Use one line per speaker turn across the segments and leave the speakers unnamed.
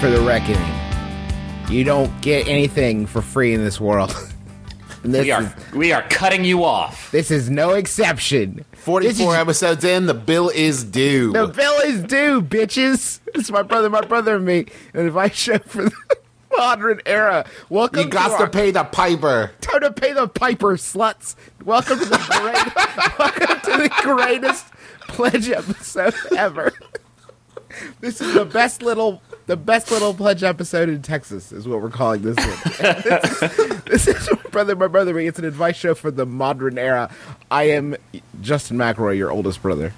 for the reckoning. You don't get anything for free in this world. This
We are
is,
we are cutting you off.
this is no exception.
44
is-
episodes in, the bill is due.
The bill is due, bitches. It's my brother, my brother, and me. An advice show for the modern era. Welcome
you got
to,
to
our-
pay the piper.
Time to pay the piper, sluts. Welcome to the great, welcome to the greatest pledge episode ever. This is the best little, the best little pledge episode in Texas is what we're calling this one. this, is, this is my brother, my brother. It's an advice show for the modern era. I am Justin McElroy, your oldest brother.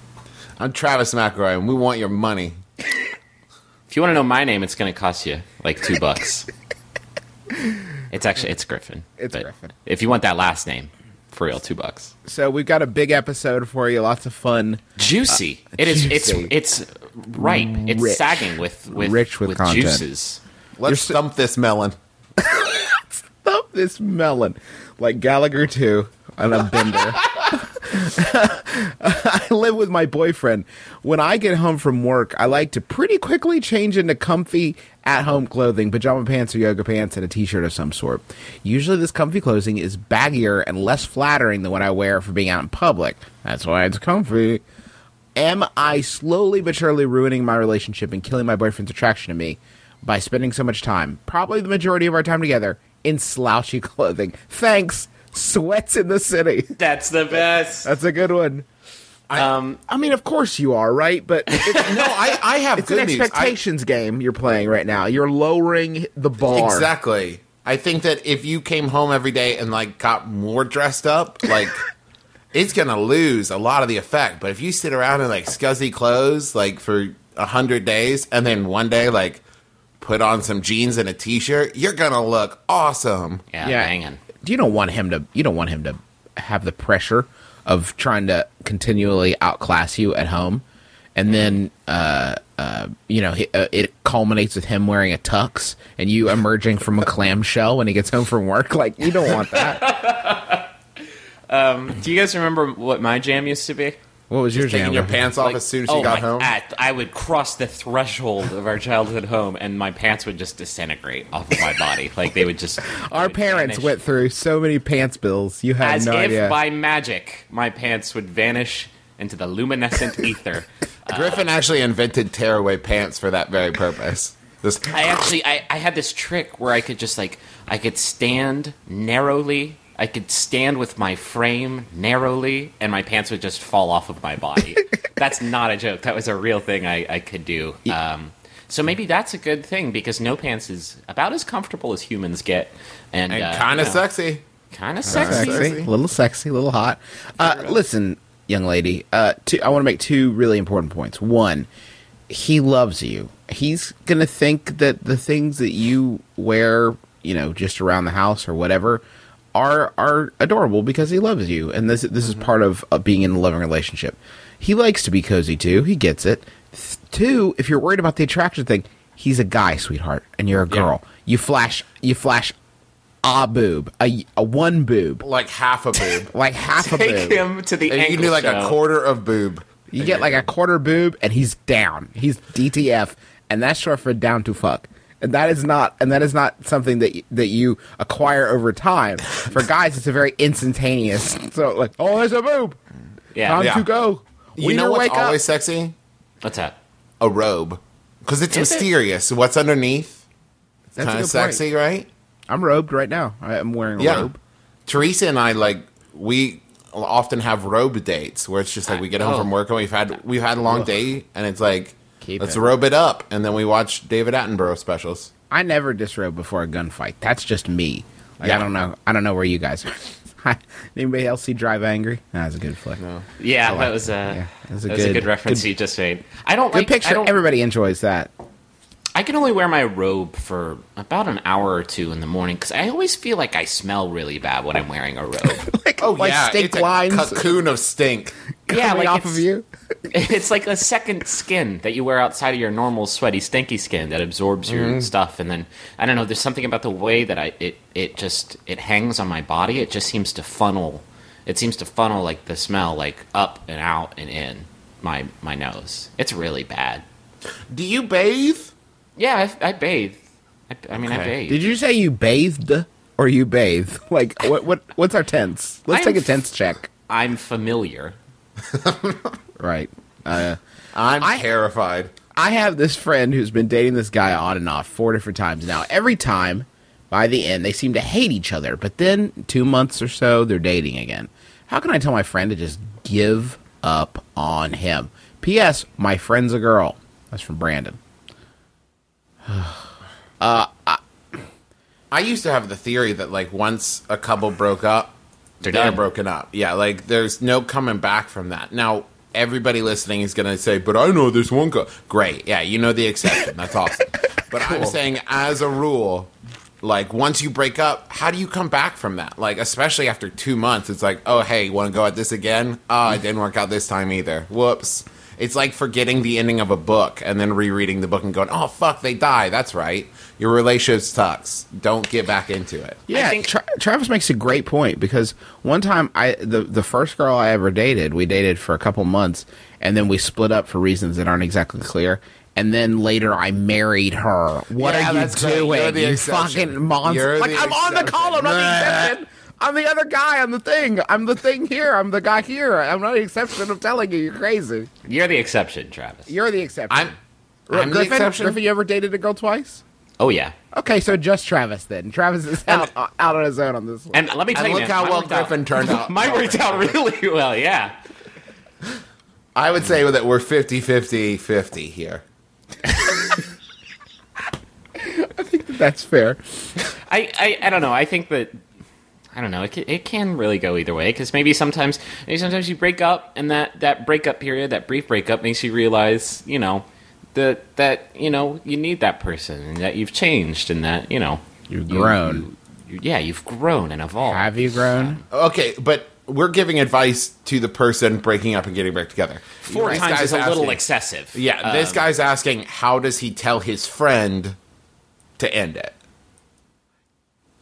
I'm Travis McElroy, and we want your money.
If you want to know my name, it's going to cost you like two bucks. it's actually it's Griffin.
It's Griffin.
If you want that last name, for real, two bucks.
So we've got a big episode for you. Lots of fun.
Juicy. Uh, it is.
juicy.
It's it's ripe. It's
Rich.
sagging with with
Rich with content.
juices.
Let's
You're
stump this melon.
Stop this melon, like Gallagher too, on a bender. I live with my boyfriend. When I get home from work, I like to pretty quickly change into comfy at-home clothing, pajama pants or yoga pants, and a t-shirt of some sort. Usually, this comfy clothing is baggier and less flattering than what I wear for being out in public. That's why it's comfy. Am I slowly but surely ruining my relationship and killing my boyfriend's attraction to me by spending so much time, probably the majority of our time together, in slouchy clothing? Thanks. Sweats in the city.
That's the best.
That's a good one.
Um,
I mean, of course you are, right? But it's,
No, I, I have
it's an
good news. I-
expectations game you're playing right now. You're lowering the bar.
Exactly. I think that if you came home every day and like got more dressed up, like it's gonna lose a lot of the effect. But if you sit around in like scuzzy clothes like for a hundred days and then one day like put on some jeans and a t-shirt, you're gonna look awesome.
yeah,
Yeah.
banging.
You don't want him to. You don't want him to have the pressure of trying to continually outclass you at home, and then uh, uh, you know he, uh, it culminates with him wearing a tux and you emerging from a clamshell when he gets home from work. Like you don't want that.
Um, do you guys remember what my jam used to be?
What was your jam?
Taking your pants off as soon as you
oh
got
my-
home.
At, I would cross the threshold of our childhood home, and my pants would just disintegrate off of my body. Like they would just.
Our
would
parents
vanish.
went through so many pants bills. You had
as
no
if
idea.
by magic my pants would vanish into the luminescent ether.
Griffin actually invented tearaway pants for that very purpose. This
I actually I, I had this trick where I could just like I could stand narrowly. I could stand with my frame narrowly, and my pants would just fall off of my body. that's not a joke. That was a real thing I, I could do. Um, so maybe that's a good thing because no pants is about as comfortable as humans get, and,
and
uh,
kind of
you know,
sexy.
kind of sexy.
sexy, a little sexy, a little hot. Uh, listen, young lady, uh, two, I want to make two really important points. One, he loves you. He's gonna think that the things that you wear, you know, just around the house or whatever, are are adorable because he loves you, and this this is part of uh, being in a loving relationship. He likes to be cozy too. He gets it. Th- Two, if you're worried about the attraction thing, he's a guy, sweetheart, and you're a girl. You flash, you flash a boob, a, a one boob,
Like half a boob.
like half a
Take him to the
And you
ankle
do like
show.
a quarter of boob.
You get like a quarter boob, and he's down. He's DTF, and that's short for down to fuck. And that is not, and that is not something that y- that you acquire over time. For guys, it's a very instantaneous. So like, oh, there's a boob.
Yeah.
Time
Yeah.
to go.
You
Wiener,
know what's
wake
always
up.
sexy?
What's that?
A robe. Because it's
Is it?
mysterious. What's underneath?
That's a
Kind
good
of sexy,
point.
right?
I'm robed right now. I am wearing a
Yeah.
robe.
Teresa and I like we often have robe dates where it's just like we get home
Oh.
from work and we've had we've had a long day and it's like
Keep
Let's
it.
robe it up, and then we watch David Attenborough specials.
I never disrobe before a gunfight. That's just me. Like,
Yeah.
I don't know. I don't know where you guys are. Hi. Anybody else see Drive Angry? That was a good flick.
Yeah,
I
that was, uh,
yeah,
that was a good, reference
good-
you just made. I don't
Good
like. I,
picture.
don't,
Everybody enjoys that.
I can only wear my robe for about an hour or two in the morning because I always feel like I smell really bad when I'm wearing a robe.
Like,
Oh
like
yeah,
stink
it's a cocoon of stink.
Yeah, like
off of you.
it's like a second skin that you wear outside of your normal sweaty, stinky skin that absorbs your
Mm-hmm.
stuff. And then I don't know. There's something about the way that I it it just it hangs on my body. It just seems to funnel. It seems to funnel like the smell like up and out and in my my nose. It's really bad.
Do you bathe?
Yeah, I, I bathe. I, I mean, I
Okay.
bathe.
Did you say you bathed or you bathe? Like what? What? What's our tense? Let's
I'm
take a tense check.
I'm familiar.
Right. Uh,
I'm
I-
terrified.
I have this friend who's been dating this guy on and off four different times now. Every time, by the end, they seem to hate each other. But then, two months or so, they're dating again. How can I tell my friend to just give up on him? P.S. My friend's a girl. That's from Brandon.
Uh, I used to have the theory that like once a couple broke up,
They're
they're broken up. Yeah, like there's no coming back from that. Now everybody listening is gonna say, "But I know this one girl." Great, yeah, you know the exception. That's awesome. But I'm saying, as a rule, like once you break up, how do you come back from that? Like especially after two months, it's like, "Oh, hey, want to go at this again?" Oh, it didn't work out this time either. Whoops. It's like forgetting the ending of a book and then rereading the book and going, "Oh fuck, they die." That's right. Your relationship sucks. Don't get back into it.
Yeah,
think-
Tra- Travis makes a great point because one time I the the first girl I ever dated, we dated for a couple months and then we split up for reasons that aren't exactly clear. And then later I married her. What
Yeah,
are you
that's great. You're
doing?
the
You
exception.
fucking monster.
You're
Like I'm on the
exception.
call, I'm not the exception. I'm the other guy. I'm the thing. I'm the thing here. I'm the guy here. I'm not the exception. I'm telling you, you're crazy.
You're the exception, Travis.
You're the exception.
I'm. I'm the exception.
Griffin, you ever dated a girl twice?
Oh yeah.
Okay, so just Travis then. Travis is out, out on his own on this one.
And let me tell
And
you,
look
man,
how well
worked out-
Griffin turned out.
Mine worked out really well. Yeah.
I would say that we're 50 50 50 here.
I think that that's fair.
I, I, I don't know. I think that I don't know. It can, it can really go either way because maybe sometimes maybe sometimes you break up and that that breakup period, that brief breakup, makes you realize you know that that you know you need that person and that you've changed and that you know
You've grown.
you- yeah, you've grown and evolved.
Have you grown?
Okay, but we're giving advice to the person breaking up and getting back together.
Four
This
times
guy's
is a little excessive.
Yeah, this
Um,
guy's asking how does he tell his friend to end it?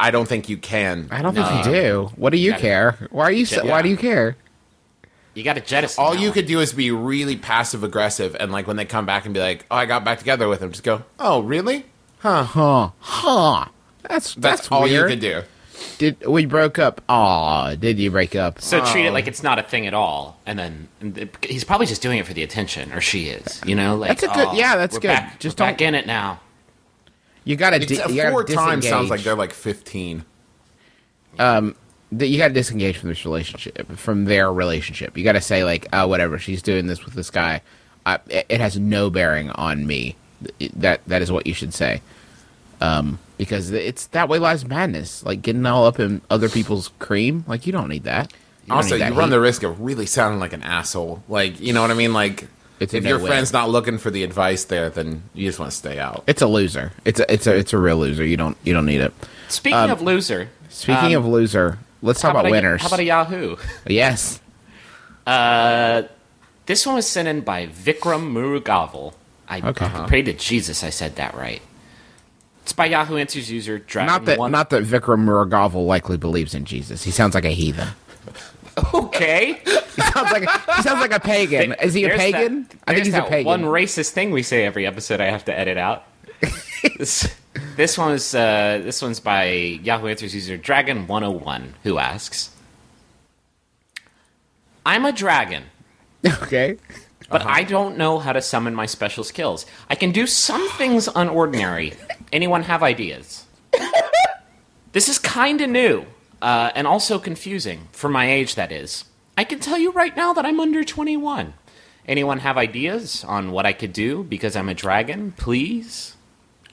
I don't think you can.
I don't think you do. What do you
gotta-
care? Why are you? So,
Yeah.
Why do you care?
You got to jettison.
All
that
you
one.
could do is be really passive aggressive, and like when they come back and be like, "Oh, I got back together with him," just go, "Oh, really?"
Huh? Huh? That's
That's,
that's,
all
weird.
you could do.
Did we broke up? Aw, did you break up?
So treat it like it's not a thing at all, and then and he's probably just doing it for the attention, or she is. You know, like
That's a good-
"Oh,
yeah, that's
we're
good.
Back,
Just
we're
don't-
back in it now.
You gotta.
It's,
Di- you gotta
four times sounds like they're like fifteen.
Um, that you got to disengage from this relationship, from their relationship. You got to say like, oh, whatever. She's doing this with this guy. I, it, it has no bearing on me. That that is what you should say. Um, because it's that way lies madness. Like getting all up in other people's cream. Like you don't need that. You
Also,
need
you run
heat.
the risk of really sounding like an asshole. Like, you know what I mean? Like,
It's
if
no
your
win.
friend's not looking for the advice there, then you just want to stay out.
It's a loser. It's a it's a it's a real loser. You don't you don't need it.
Speaking
Um,
of loser,
Speaking
um,
of loser, let's talk about,
a-
winners.
how about a Yahoo?
yes.
Uh, this one was sent in by Vikram Murugavel. I
Okay.
pray to Jesus I said that right. It's by Yahoo Answers user Dragon
Not that
one.
not that Vikram Murugavel likely believes in Jesus. He sounds like a heathen.
okay.
He sounds like a, he sounds like a pagan. Is he a
There's
pagan?
that-
I think he's a pagan.
One racist thing we say every episode. I have to edit out. this this one's uh, this one's by Yahoo Answers user Dragon one hundred one who asks, "I'm a dragon."
okay.
but I don't know how to summon my special skills. I can do some things unordinary. Anyone have ideas? this is kind of new, uh, and also confusing, for my age, that is. I can tell you right now that I'm under 21. anyone have ideas on what I could do because I'm a dragon? Please.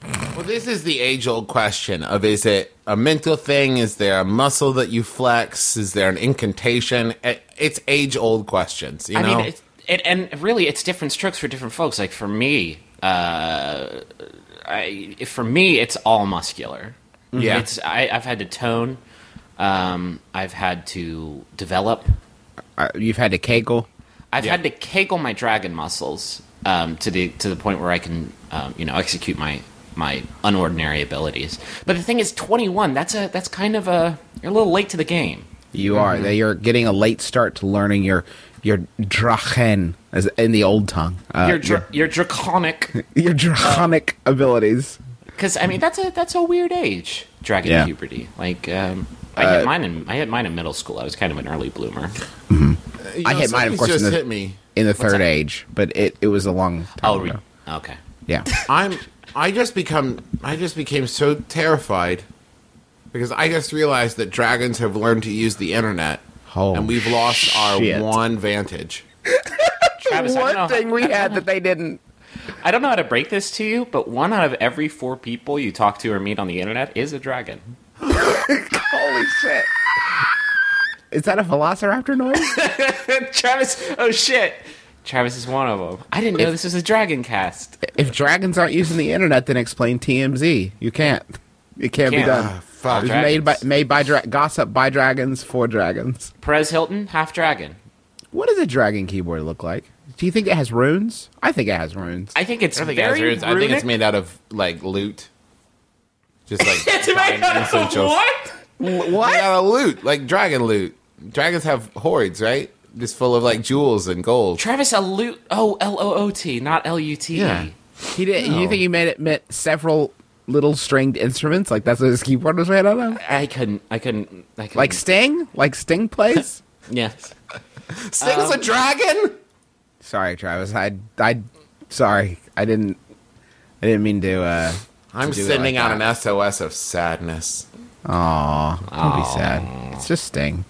Well, this is the age old question of is it a mental thing? Is there a muscle that you flex? Is there an incantation? It's age old questions, you
I
know?
mean, it, it, and really, it's different strokes for different folks. Like for me, uh, I, for me, it's all muscular.
Yeah.
it's I, I've had to tone. Um, I've had to develop.
Uh, you've had to kegel.
I've
Yeah.
had to kegel my dragon muscles um, to the to the point where I can, um, you know, execute my my unordinary abilities. But the thing is, twenty one. That's a that's kind of a you're a little late to the game.
You are. That You're getting a late start to learning your your drachen as in the old tongue. Uh,
you're dra- you're draconic.
your, your draconic uh, abilities.
Because I mean, that's a that's a weird age, dragon
Yeah.
puberty. Like um, I uh, hit mine in I hit mine in middle school. I was kind of an early bloomer.
You
I
know,
hit mine, of course,
just
in the-
hit me.
In the third
that?
age, but it, it was a long oh, time
Oh, re-
ago.
okay.
Yeah.
I'm I just become I just became so terrified because I just realized that dragons have learned to use the internet
Oh,
and we've lost our one vantage.
Travis, I don't know
One thing
how-
we had that they didn't.
I don't know how to break this to you, but one out of every four people you talk to or meet on the internet is a dragon.
Holy shit. Is that a velociraptor noise?
Travis, oh shit. Travis is one of them. I didn't know
If-
this was a dragon cast.
if dragons aren't using the internet, then explain TMZ. You can't. It can't, be
Can't.
done.
Ah, fuck.
It was made by made by dra- gossip by dragons for dragons.
Perez Hilton, half dragon.
What does a dragon keyboard look like? Do you think it has runes? I think it has runes.
I think it's
I think, it has
very
roots. I think it's made out of like loot. Just like
It's made out
diamonds
of
and just-
what?
Made out of loot, like dragon loot. Dragons have hoards, right? Just full of like jewels and gold.
Travis, a loot. Oh, L O O T, not L U T.
Yeah.
He did.
No.
You think he made it meant several little stringed instruments? Like that's what his keyboard was made out of?
I couldn't. I couldn't. I couldn't.
Like Sting? Like Sting plays?
yes.
Sting's
Um,
a dragon.
sorry, Travis. I I sorry. I didn't. I didn't mean to. uh
I'm
to do it
sending
like
out
that.
an SOS of sadness.
Aw, don't be sad. It's just Sting.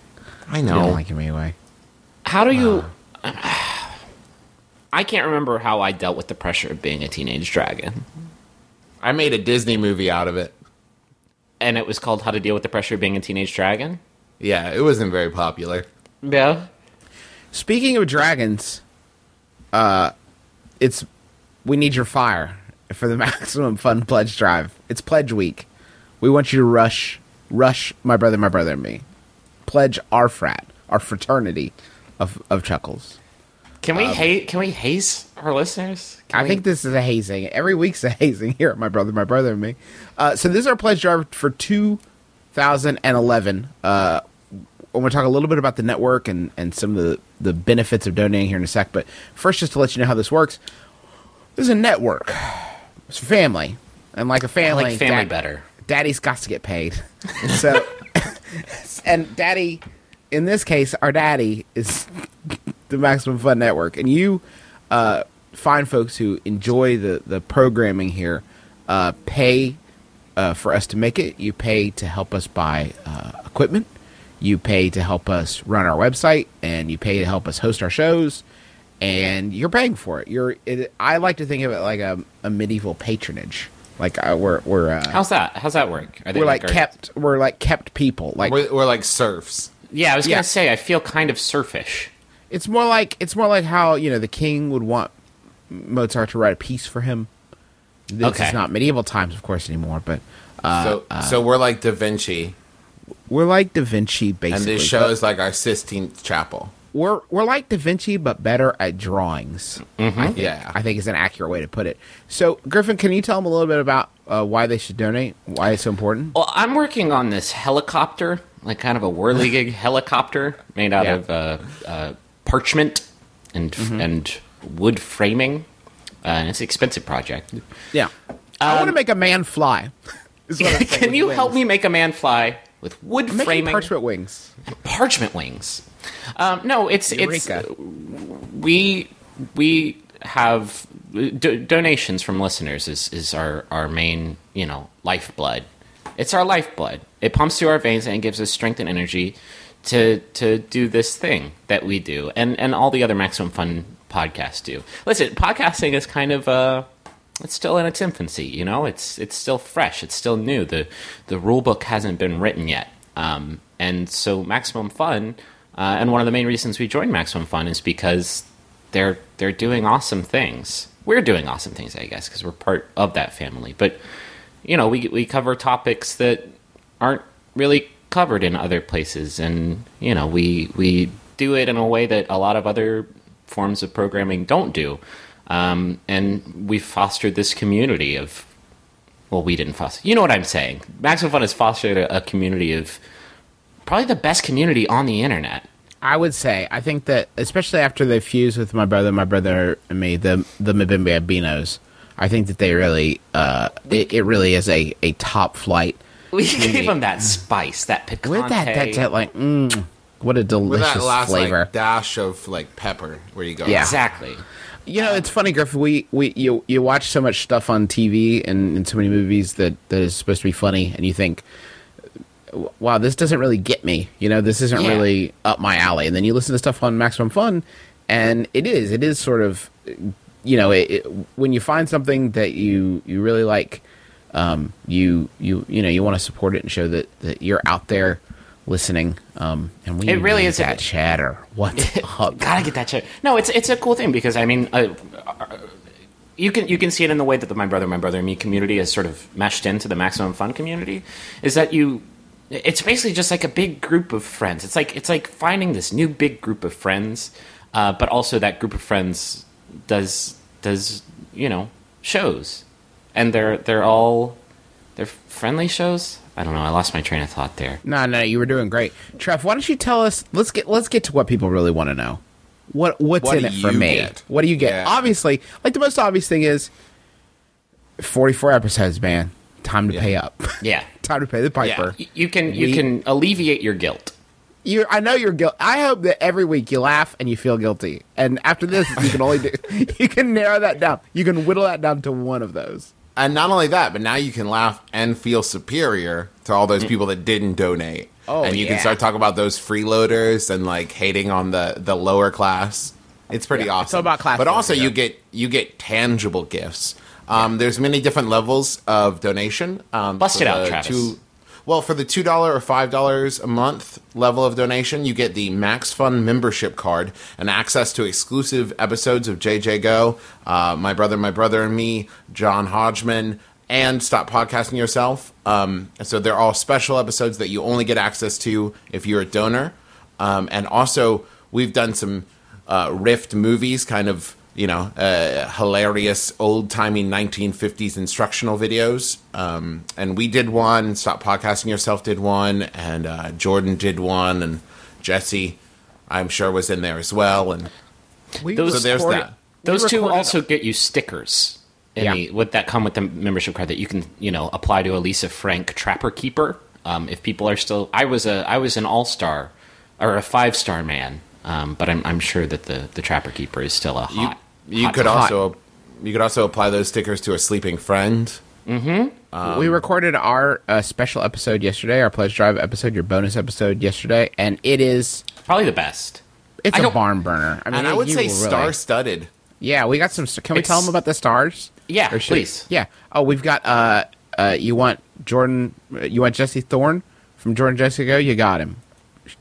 I
You
know.
don't like him anyway.
How do you? I can't remember how I dealt with the pressure of being a teenage dragon,
I made a Disney movie out of it.
and it was called "How to Deal with the Pressure of Being a Teenage Dragon."
Yeah, it wasn't very popular.
Yeah.
Speaking of dragons, uh, it's we need your fire for the maximum fun pledge drive. It's pledge week. We want you to rush, rush my brother, my brother, and me. Pledge our frat, our fraternity of of chuckles.
Can we hate? Can we haze our listeners? Can
I
we-
think this is a hazing. Every week's a hazing here at my brother, my brother, and me. Uh, so this is our pledge drive for 2011. Uh, I'm going to talk a little bit about the network and, and some of the, the benefits of donating here in a sec. But first, just to let you know how this works, this is a network. It's family. And like a family,
like family
dad-
better.
daddy's got to get paid. so, and daddy, in this case, our daddy is the Maximum Fun Network, and you uh, find folks who enjoy the the programming here uh, pay uh, for us to make it. You pay to help us buy uh, equipment. You pay to help us run our website, and you pay to help us host our shows. And you're paying for it. You're. It, I like to think of it like a, a medieval patronage. Like uh, we're we're uh,
How's that? How's that work? Are they
we're like
our-
kept we're like kept people like
We're, we're like serfs.
Yeah, I was
Yeah.
gonna say I feel kind of surfish.
it's more like it's more like how you know the king would want Mozart to write a piece for him. This
Okay.
is not medieval times, of course, anymore. But uh,
so so we're like Da Vinci,
we're like Da Vinci, basically.
and this show is like our Sistine Chapel.
we're we're like Da Vinci, but better at drawings. I think,
Yeah.
I think is an accurate way to put it. So, Griffin, can you tell them a little bit about uh, why they should donate? Why it's so important?
Well, I'm working on this helicopter, like kind of a whirligig helicopter made out
Yeah.
of uh, uh, parchment and and wood framing. Uh, and it's an expensive project.
Yeah, I want to make a man fly. is what I'm saying,
Um, Can you
wings.
help me make a man fly with wood
I'm
framing
parchment wings?
parchment wings? Um, no, it's
Eureka.
it's we we have do, donations from listeners is is our our main you know lifeblood. It's our lifeblood. It pumps through our veins and gives us strength and energy to to do this thing that we do, and and all the other maximum fun podcasts do. Listen, podcasting is kind of uh, it's still in its infancy. You know, it's it's still fresh. It's still new. the The rule book hasn't been written yet, um, and so Maximum Fun. Uh, and one of the main reasons we joined Maximum Fun is because they're they're doing awesome things. We're doing awesome things, I guess, because we're part of that family. But you know, we we cover topics that aren't really covered in other places, and you know, we we do it in a way that a lot of other forms of programming don't do. Um, and we've fostered this community of well, we didn't foster. You know what I'm saying? Maximum Fun has fostered a, a community of probably the best community on the internet.
I would say I think that especially after they fused with my brother, my brother and me, the the Mabimbi Albinos, I think that they really uh it, it really is a, a top flight
We gave them that spice, that picante.
with that that, that like mm, what a
With
delicious
that last
flavor.
like dash of like pepper, where you go,
Yeah.
Exactly.
You know, it's funny, Griff. We, we you you watch so much stuff on TV and in so many movies that, that is supposed to be funny, and you think, "Wow, this doesn't really get me." You know, this isn't
Yeah.
really up my alley. And then you listen to stuff on Maximum Fun, and it is. It is sort of, you know, it, it, when you find something that you you really like, um, you you you know you want to support it and show that that you're out there listening. Um, and we
It really is a-
that chatter. What?
Gotta get that shit. No, it's it's a cool thing because I mean, uh, you can you can see it in the way that the my brother, my brother and me community has sort of meshed into the maximum fun community. Is that you? It's basically just like a big group of friends. It's like it's like finding this new big group of friends, uh, but also that group of friends does does you know shows, and they're they're all they're friendly shows. I don't know. I lost my train of thought there.
No, no, you were doing great, Trev. Why don't you tell us? Let's get let's get to what people really want to know. What what's
What
in it for me?
get?
What do you get?
Yeah.
Obviously, like the most obvious thing is forty four episodes, man. Time to
Yeah.
pay up.
Yeah.
Time to pay the piper.
Y- You can you can alleviate your guilt.
You, I know you're guilty. I hope that every week you laugh and you feel guilty. And after this, you can only do. You can narrow that down. You can whittle that down to one of those.
And not only that, but now you can laugh and feel superior to all those people that didn't donate.
Oh,
and you
yeah.
can start talking about those freeloaders and like hating on the the lower class. It's pretty
Yeah,
awesome.
it's all about class
But also,
warfare.
you get you get tangible gifts. Um, There's many different levels of donation. Um,
Bust it out,
the
Travis.
Well, for the two dollar or five dollars a month level of donation, you get the Max Fun membership card and access to exclusive episodes of JJ Go, uh, my brother, my brother and me, John Hodgman, and Stop Podcasting Yourself. Um, so they're all special episodes that you only get access to if you're a donor. Um, and also, we've done some uh, Rift movies, kind of you know, uh, hilarious old timey 1950s instructional videos. Um, and we did one, Stop Podcasting Yourself did one, and uh, Jordan did one, and Jesse, I'm sure, was in there as well. And
We
Those-
so there's
recorded-
that.
Those two
recorded-
also get you stickers.
Yeah.
the, with that come with the membership card that you can you know apply to a Lisa Frank Trapper Keeper. Um, if people are still, I was a I was an all star or a five star man, um, but I'm I'm sure that the the Trapper Keeper is still a
you,
hot.
you
hot
could
hot.
also you could also apply those stickers to a sleeping friend.
we recorded our uh, special episode yesterday, our pledge drive episode, your bonus episode yesterday, and it is
probably the best.
it's
I
a barn burner. I mean,
And I would say
will really-
star studded.
Yeah, we got some. Can we tell them about the stars?
Yeah,
Or should-
please.
Yeah. Oh, we've got. Uh, uh, you want Jordan? uh, You want Jesse Thorne from Jordan Jesse Go? You got him.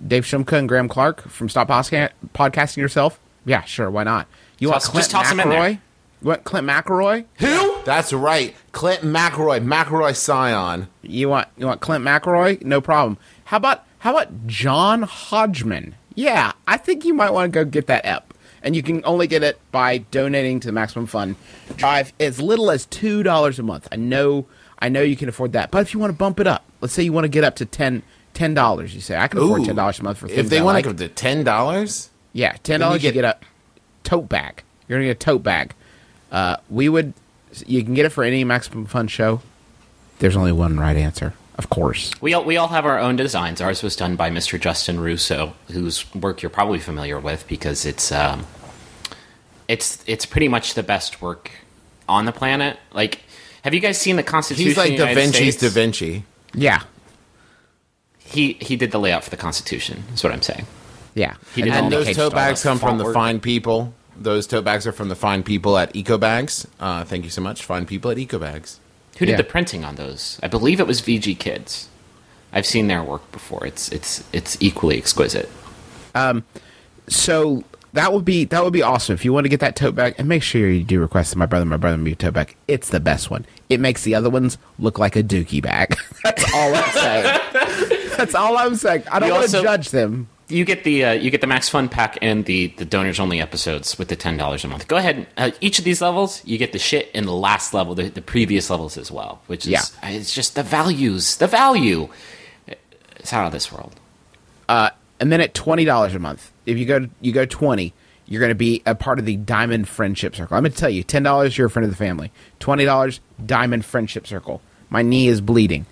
Dave Shumka and Graham Clark from Stop Posca- Podcasting Yourself? Yeah, sure. Why not? You want Clint
just toss him in there.
McElroy? You want Clint McElroy?
Who?
That's right, Clint McElroy, McElroy Scion.
You want you want Clint McElroy? No problem. How about how about John Hodgman? Yeah, I think you might want to go get that ep. And you can only get it by donating to the Maximum Fun Drive as little as two dollars a month. I know I know you can afford that. But if you want to bump it up, let's say you want to get up to ten ten dollars, you say I can afford
Ooh.
ten dollars a month for things
If they
I
want
like.
to go to ten dollars,
Yeah, ten
Then you
dollars you
get-
get a tote bag. You're gonna get a tote bag. Uh, we would you can get it for any Maximum Fun show. There's only one right answer, of course.
We all, we all have our own designs. Ours was done by Mr. Justin Russo, whose work you're probably familiar with because it's um, it's it's pretty much the best work on the planet. Like, have you guys seen the Constitution?
he's like
of the
Da Vinci's
States?
Da Vinci.
Yeah,
He he did the layout for the Constitution. Is what I'm saying.
yeah.
He did
And
And those tote bags come from
font
the fine people those tote bags are from the fine people at EcoBags. Uh, thank you so much, fine people at EcoBags.
Who did
Yeah.
the printing on those? I believe it was VG Kids. I've seen their work before. It's it's it's equally exquisite.
Um, So that would be that would be awesome if you want to get that tote bag and make sure you do request my brother my brother and me tote bag. It's the best one. It makes the other ones look like a dookie bag. That's all I'm saying. That's all I'm saying. I don't
You
want to judge them.
You get the uh, you get the Max Fun pack and the the donors only episodes with the ten dollars a month. Go ahead. Uh, each of these levels, you get the shit in the last level, the, the previous levels as well. Which is
Yeah.
it's just the values, the value. It's out of this world.
And then at twenty dollars a month, if you go you go twenty, you're going to be a part of the Diamond Friendship Circle. I'm going to tell you, ten dollars, you're a friend of the family. Twenty dollars, Diamond Friendship Circle. My knee is bleeding.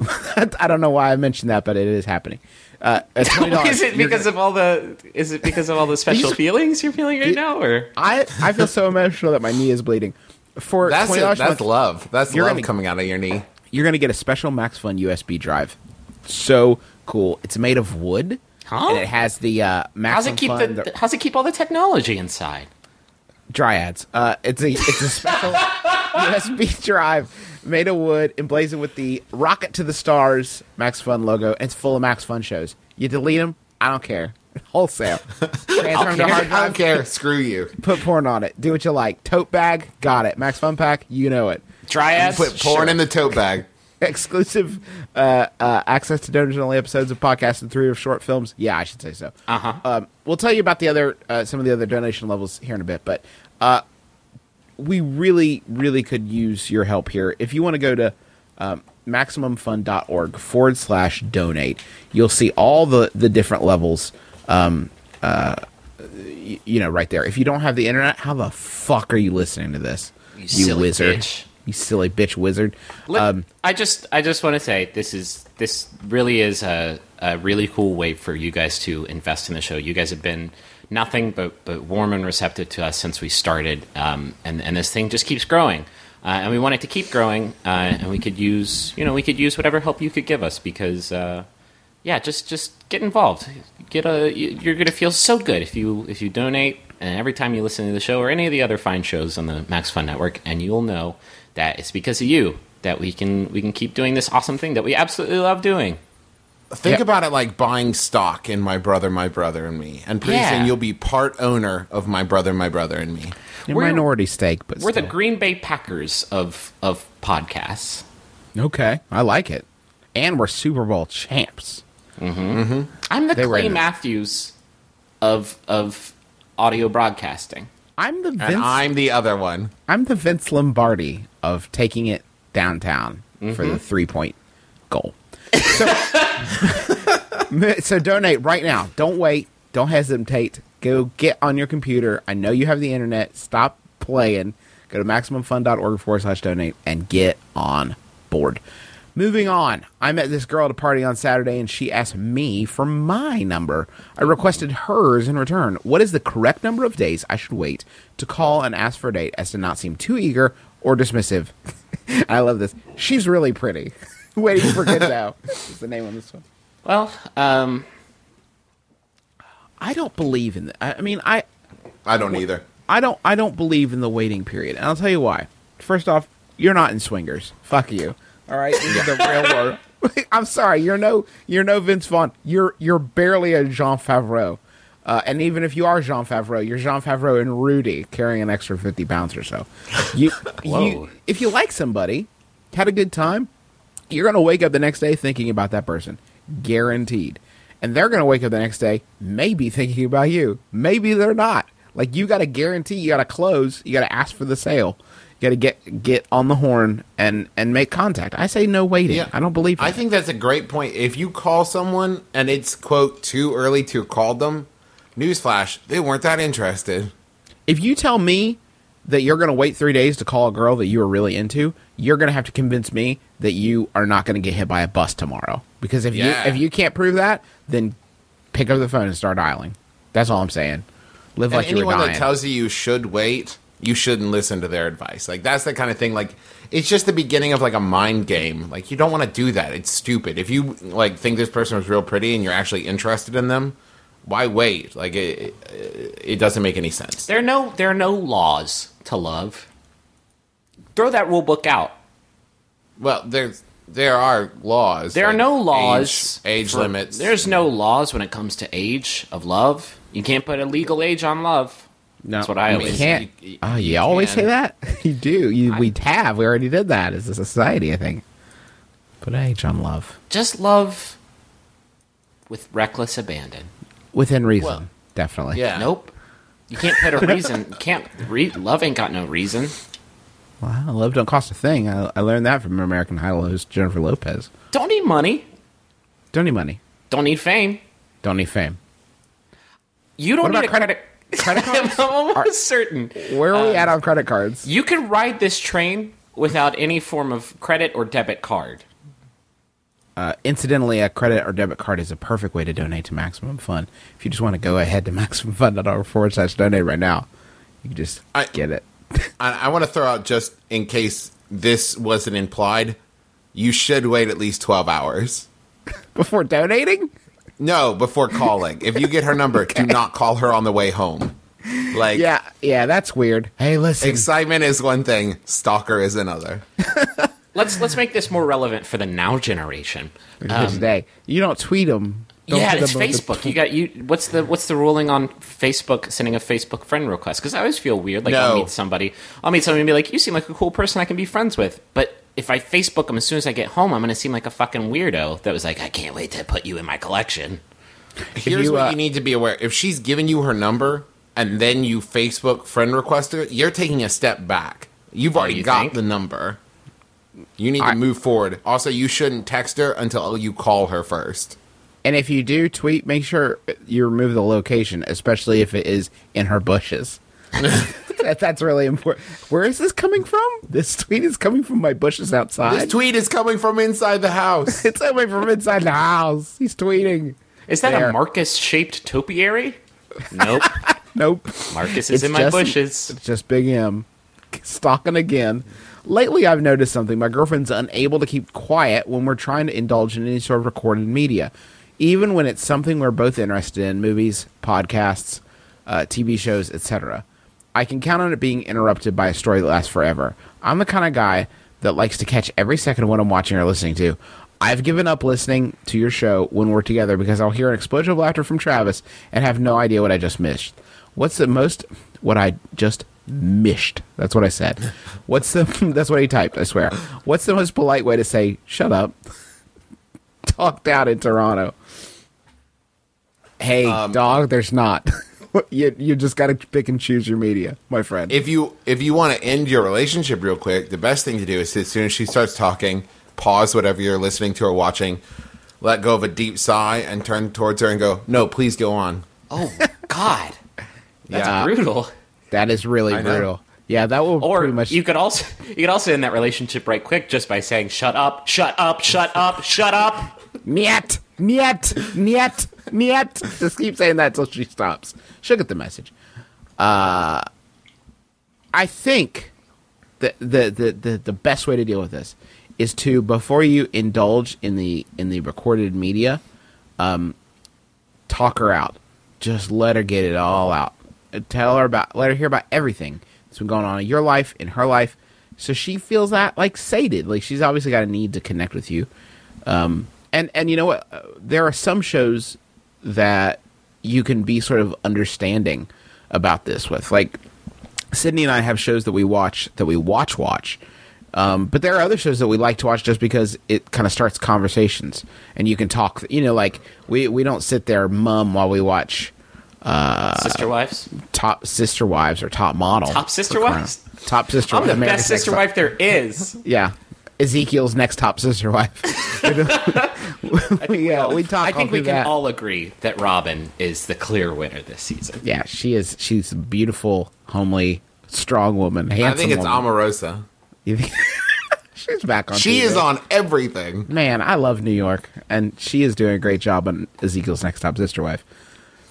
I don't know why I mentioned that, but it is happening. Uh, twenty dollars,
is it because of all the? Is it because of all the special
These-
feelings you're feeling right now, or
I I feel so emotional that my knee is bleeding. For
That's
twenty
it,
dollars,
that's love. That's
You're
love
gonna-
coming out of your knee.
you're going to get a special Max Fun USB drive. So cool! It's made of wood,
Huh?
and it has the uh, Max
how's it keep
Fun,
the, How's it keep all the technology inside?
dryads. Uh, it's a it's a special USB drive made of wood, emblazoned with the "Rocket to the Stars" Max Fun logo. And it's full of Max Fun shows. You delete them, I don't care. Wholesale. Transfer them to hard
I don't care. Screw you.
Put porn on it. Do what you like. Tote bag, got it. Max Fun pack, you know it.
Dryads.
Put porn
Sure.
in the tote bag.
exclusive uh, uh, access to donors only episodes of podcasts and three of short films. Yeah, I should say so.
Uh-huh.
Um, we'll tell you about the other uh, some of the other donation levels here in a bit, but uh, we really, really could use your help here. If you want to go to um, maximumfun.org forward slash donate, you'll see all the the different levels. Um, uh, y- you know, right there. If you don't have the internet, how the fuck are you listening to this?
You silly
wizard.
bitch.
You silly bitch wizard.
Let-
Um,
I just I just want to say this is this really is a, a really cool way for you guys to invest in the show. You guys have been nothing but but warm and receptive to us since we started, um, and and this thing just keeps growing. Uh, and we want it to keep growing, uh, and we could use, you know, we could use whatever help you could give us because, uh, yeah, just just get involved. Get a, you- you're gonna feel so good if you if you donate, and every time you listen to the show or any of the other fine shows on the Max Fun Network, and you'll know that it's because of you that we can we can keep doing this awesome thing that we absolutely love doing.
Think
Yeah.
about it like buying stock in my brother, my brother, and me. And pretty
Yeah.
soon you'll be part owner of my brother, my brother, and me.
a
We're-
minority stake, but
We're the. Green Bay Packers of of podcasts.
Okay, I like it. And we're Super Bowl champs.
I'm the
They
Clay. Matthews of of audio broadcasting.
I'm the Vince. I'm,
I'm the other one.
I'm the Vince Lombardi of taking it downtown for
Mm-hmm.
the three point goal. So, so donate right now. Don't wait. Don't hesitate. Go get on your computer. I know you have the internet. Stop playing. Go to maximumfun.org forward slash donate and get on board. Moving on, I met this girl at a party on Saturday and she asked me for my number. I requested hers in return. What is the correct number of days I should wait to call and ask for a date as to not seem too eager or dismissive? I love this. She's really pretty. Waiting for good now is the name on this one.
Well, um,
I don't believe in that. I I mean, I
I don't either.
I don't I don't believe in the waiting period, and I'll tell you why. First off, you're not in swingers. Fuck you. All right, this is the real world. I'm sorry, you're no you're no Vince Vaughn. You're you're barely a Jon Favreau. Uh, and even if you are Jon Favreau, you're Jon Favreau and Rudy carrying an extra fifty pounds or so. You, you if you like somebody, had a good time, you're gonna wake up the next day thinking about that person, guaranteed. And they're gonna wake up the next day maybe thinking about you. Maybe they're not. Like you got to guarantee, you got to close, you got to ask for the sale, you got to get get on the horn and and make contact. I say no waiting. Yeah. I don't believe.
I think that's a great point. If you call someone and it's quote too early to call them, newsflash, they weren't that interested.
if you tell me that you're going to wait three days to call a girl that you are really into, you're going to have to convince me that you are not going to get hit by a bus tomorrow. Because if
Yeah.
you if you can't prove that, then pick up the phone and start dialing. That's all I'm saying. Live
And
like you're
anyone
dying.
that tells you you should wait, you shouldn't listen to their advice. Like that's the kind of thing. Like it's just the beginning of like a mind game. Like you don't want to do that. It's stupid. If you like think this person was real pretty and you're actually interested in them, Why wait? Like it, it, it doesn't make any sense.
There are no there are no laws to love. Throw that rule book out.
Well, there's there are laws.
There are no laws.
age, age
for-
limits.
There's no laws when it comes to age of love. You can't put a legal age on love.
No,
That's what I
you
always
can't.
say. You-
Oh, you,
you
always
can.
say that. you do. You we have. We already did that as a society. I think. Put age on love
Just love with reckless abandon.
within reason.
Well,
definitely.
yeah.
Nope. You can't put a reason. You can't. Re- love ain't got no reason.
Wow, love don't cost a thing. I, I learned that from American Idol host Jennifer Lopez.
Don't need money.
Don't need money.
Don't need fame.
Don't need fame.
You don't
What
need
about
a credit.
credit cards?
I'm almost certain.
Where are we
Um,
at on credit cards?
You can ride this train without any form of credit or debit card.
Uh, incidentally, a credit or debit card is a perfect way to donate to Maximum Fun. If you just want to go ahead to MaximumFun.org forward slash donate right now, you can just
I-
get it.
I, I want to throw out just in case this wasn't implied. You should wait at least twelve hours.
Before donating?
No, before calling. if you get her number, do not call her on the way home. Like,
Yeah, yeah, that's weird. Hey, listen.
excitement is one thing, stalker is another.
Let's let's make this more relevant for the now generation.
this um, day. You don't tweet them.
Yeah, it's Facebook. You got you. What's the what's the ruling on Facebook sending a Facebook friend request? Because I always feel weird. Like I'll meet somebody, I'll meet somebody and be like, "You seem like a cool person I can be friends with." But if I Facebook them as soon as I get home, I'm going to seem like a fucking weirdo that was like, "I can't wait to put you in my collection."
Here's
you,
what
uh,
you need to be aware: if she's giving you her number and then you Facebook friend request her, you're taking a step back. You've already
you
got
think?
the number. You need
I-
to move forward. Also, you shouldn't text her until you call her first.
And if you do tweet, make sure you remove the location, especially if it is in her bushes. that, that's really important. Where is this coming from? This tweet is coming from my bushes outside.
This tweet is coming from inside the house.
it's coming from inside the house. He's tweeting.
Is that
There.
a Marcus shaped topiary? Nope.
Nope.
Marcus is
It's
in my
just-
bushes.
It's just Big M stalking again. Lately, I've noticed something. My girlfriend's unable to keep quiet when we're trying to indulge in any sort of recorded media, even when it's something we're both interested in movies, podcasts, uh, TV shows, etc. I can count on it being interrupted by a story that lasts forever. I'm the kind of guy that likes to catch every second of what I'm watching or listening to. I've given up listening to your show when we're together because I'll hear an explosion of laughter from Travis and have no idea what I just missed. What's the most what I just mished? That's what I said. What's the that's what he typed, I swear. What's the most polite way to say shut up? Talked out in Toronto. Hey,
Um,
dog, there's not. you you just got to pick and choose your media, my friend.
if you if you want to end your relationship real quick, the best thing to do is as soon as she starts talking, pause whatever you're listening to or watching, let go of a deep sigh, and turn towards her and go, "No, please go on."
Oh God, that's
Yeah.
brutal.
that is really
I know.
brutal. Yeah, that will
Or
pretty much
you could also you could also end that relationship right quick just by saying "shut up, shut up, shut up, shut up."
Niet, niet, niet, niet. Just keep saying that until she stops. She'll get the message. Uh, I think that the, the, the, the best way to deal with this is to before you indulge in the in the recorded media, um, talk her out. Just let her get it all out. Tell her about, let her hear about everything that's been going on in your life, in her life, so she feels that like sated. Like she's obviously got a need to connect with you. Um, and and you know what? Uh, There are some shows that you can be sort of understanding about this with. Like Sydnee and I have shows that we watch that we watch watch. Um, but there are other shows that we like to watch just because it kind of starts conversations and you can talk. You know, like we we don't sit there mum while we watch
Sister wives,
Top Sister Wives or Top Model.
Top Sister Wives?
Top Sister.
I'm the
America's
best sister wife there is.
Yeah, Ezekiel's next Top Sister Wife. yeah, we talk.
I think we can
that.
all agree that Robyn is the clear winner this season.
Yeah, she is. She's a beautiful, homely, strong woman.
I think it's
woman.
Omarosa.
You think- She's back on.
She
TV.
is on everything.
Man, I love New York, and she is doing a great job on Ezekiel's Next Top Sister Wife.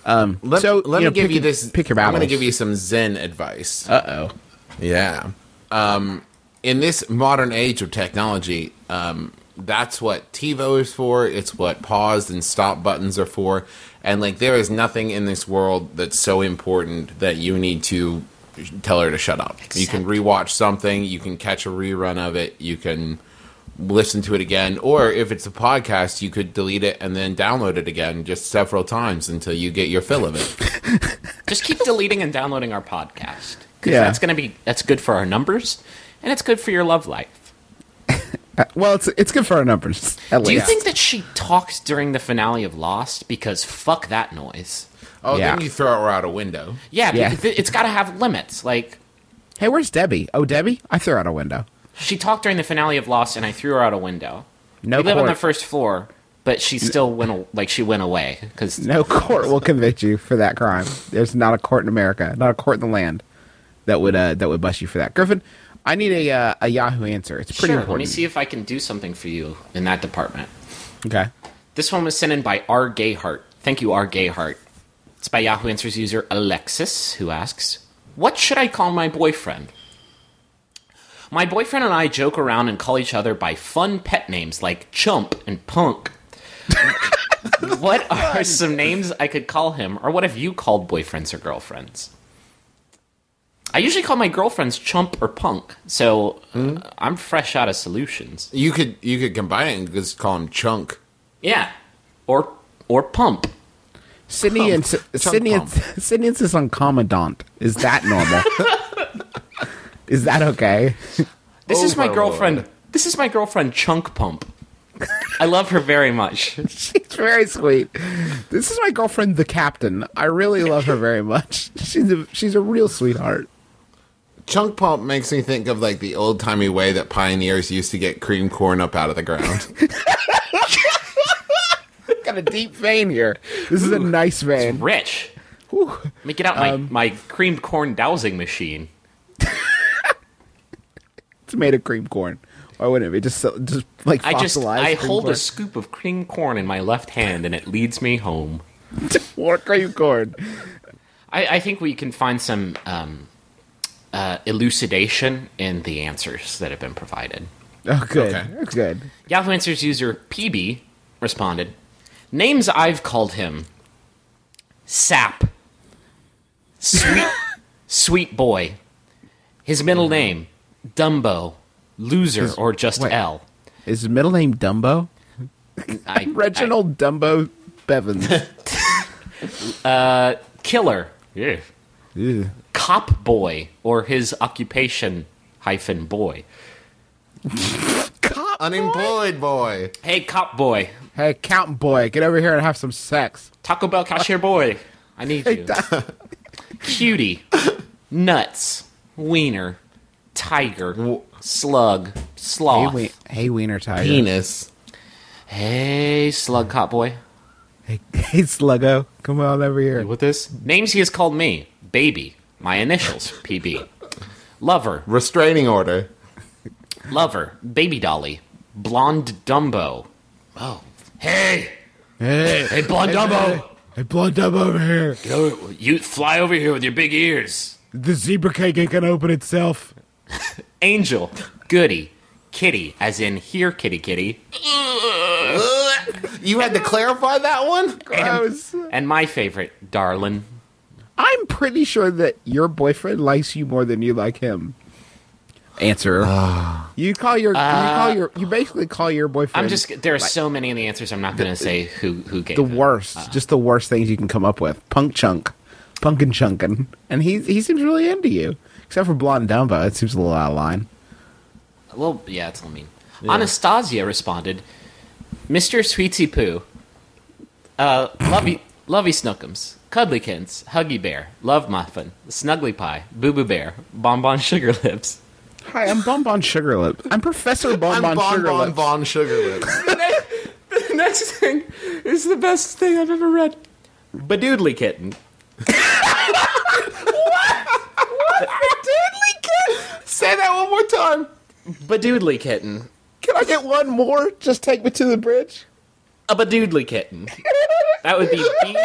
Um,
Let,
so
let me
know,
give
pick
you
your-
this.
Pick your
I'm going to give you some Zen advice.
Uh oh.
Yeah. Um, in this modern age of technology, um, that's what TiVo is for. It's what pause and stop buttons are for. And like, there is nothing in this world that's so important that you need to tell her to shut up. You can rewatch something. You can catch a rerun of it. You can listen to it again. Or if it's a podcast, you could delete it and then download it again just several times until you get your fill of it.
Just keep deleting and downloading our podcast. 'Cause
Yeah.
that's gonna be that's good for our numbers, and it's good for your love life.
Well, it's it's good for our numbers. At
Do you think that she talks during the finale of Lost? Because fuck that noise.
Oh,
Yeah.
then you throw her out a window.
Yeah,
Yeah.
because it's got to have limits. Like
Hey, where's Debbie? Oh, Debbie! I threw her out a window.
she talked during the finale of Lost, and I threw her out a window.
No
we live on
court.
the first floor, but she still went a- like she went away because
No court will convict you for that crime. There's not a court in America, not a court in the land that would uh, that would bust you for that. Griffin, I need a uh, a Yahoo answer. It's pretty
sure.
important.
Let me see if I can do something for you in that department.
Okay.
This one was sent in by R. Gayhart. Thank you, R. Gayhart. It's by Yahoo Answers user Alexis, who asks, What should I call my boyfriend? My boyfriend and I joke around and call each other by fun pet names like Chump and Punk. what are some names I could call him, or what have you called boyfriends or girlfriends? I usually call my girlfriends Chump or Punk, so uh, I'm fresh out of solutions.
You could you could combine it and just call him Chunk.
Yeah, or or Pump.
Sydnee
Pump.
and Sydnee and, Sydnee insists on commandant. Is that normal? is that okay?
This is my
Overlord.
girlfriend. This is my girlfriend Chunk Pump. I love her very much.
She's very sweet. This is my girlfriend, the captain. I really love her very much. She's a she's a real sweetheart.
Chunk pump makes me think of like the old timey way that pioneers used to get cream corn up out of the ground.
Got a deep vein here. This is a nice vein.
Rich.
Whew.
Let me get out my, my creamed corn dowsing machine.
It's made of cream corn. Why wouldn't it be? Just just like
I just
fossilized
I hold
corn.
a scoop of cream corn in my left hand and it leads me home.
more cream corn.
I, I think we can find some um, uh, elucidation in the answers that have been provided.
Oh, good.
Okay.
That's good.
Yahoo Answers user PB responded, Names I've called him Sap, Sweet, Sweet Boy, his middle name, Dumbo, Loser, or just
wait.
L.
Is his middle name Dumbo?
I,
Reginald Dumbo Bevins.
I- Killer,
Ew.
Cop Boy, or his occupation hyphen boy.
Unemployed boy.
Hey, Cop Boy,
Hey, accountant boy, get over here and have some sex.
Taco Bell cashier boy, I need you. Cutie, Nuts, Wiener, Tiger, Slug,
Hey,
Sloth.
we- hey Wiener Tiger.
Penis.
Hey, Slug Cop Boy.
Hey, hey, Sluggo, come on over here.
What this? Names he has called me. Baby. My initials. PB. Lover.
Restraining order.
Lover. Baby Dolly. Blonde Dumbo. Oh. Hey!
Hey,
Hey, Blonde Dumbo!
hey, blonde Dumbo over here.
Yo, you fly over here with your big ears.
The zebra cake ain't gonna open itself.
Angel. Goody. Kitty. As in, here, kitty kitty.
You had to clarify that one?
Gross.
And my favorite, Darlin.
I'm pretty sure that your boyfriend likes you more than you like him. Answer. Ah. you call your you uh, call your you basically call your boyfriend.
I'm just, there are so many in the answers, I'm not going to say who, who gave
the
it.
worst, uh. just the worst things you can come up with. Punk chunk, punkin chunkin, and he he seems really into you. Except for blonde Dumbo, it seems a little out of line.
Well, yeah, it's a little mean. Anastasia responded, Mr. Sweetie Poo, uh, lovey, lovey snookums, cuddlykins, huggy bear, love muffin, snuggly pie, boo boo bear, bonbon sugar lips.
Hi, I'm Bonbon Sugarlip. I'm Professor Bonbon
I'm
Bonbon
Bon Bon
Sugarlip.
Bon Sugar Lips.
the next thing is the best thing I've ever read. Badoodly Kitten. What Badoodly kitten.
Say that one more time.
Badoodly kitten.
Can I get one more? Just take me to the bridge.
A badoodly kitten. That would be B,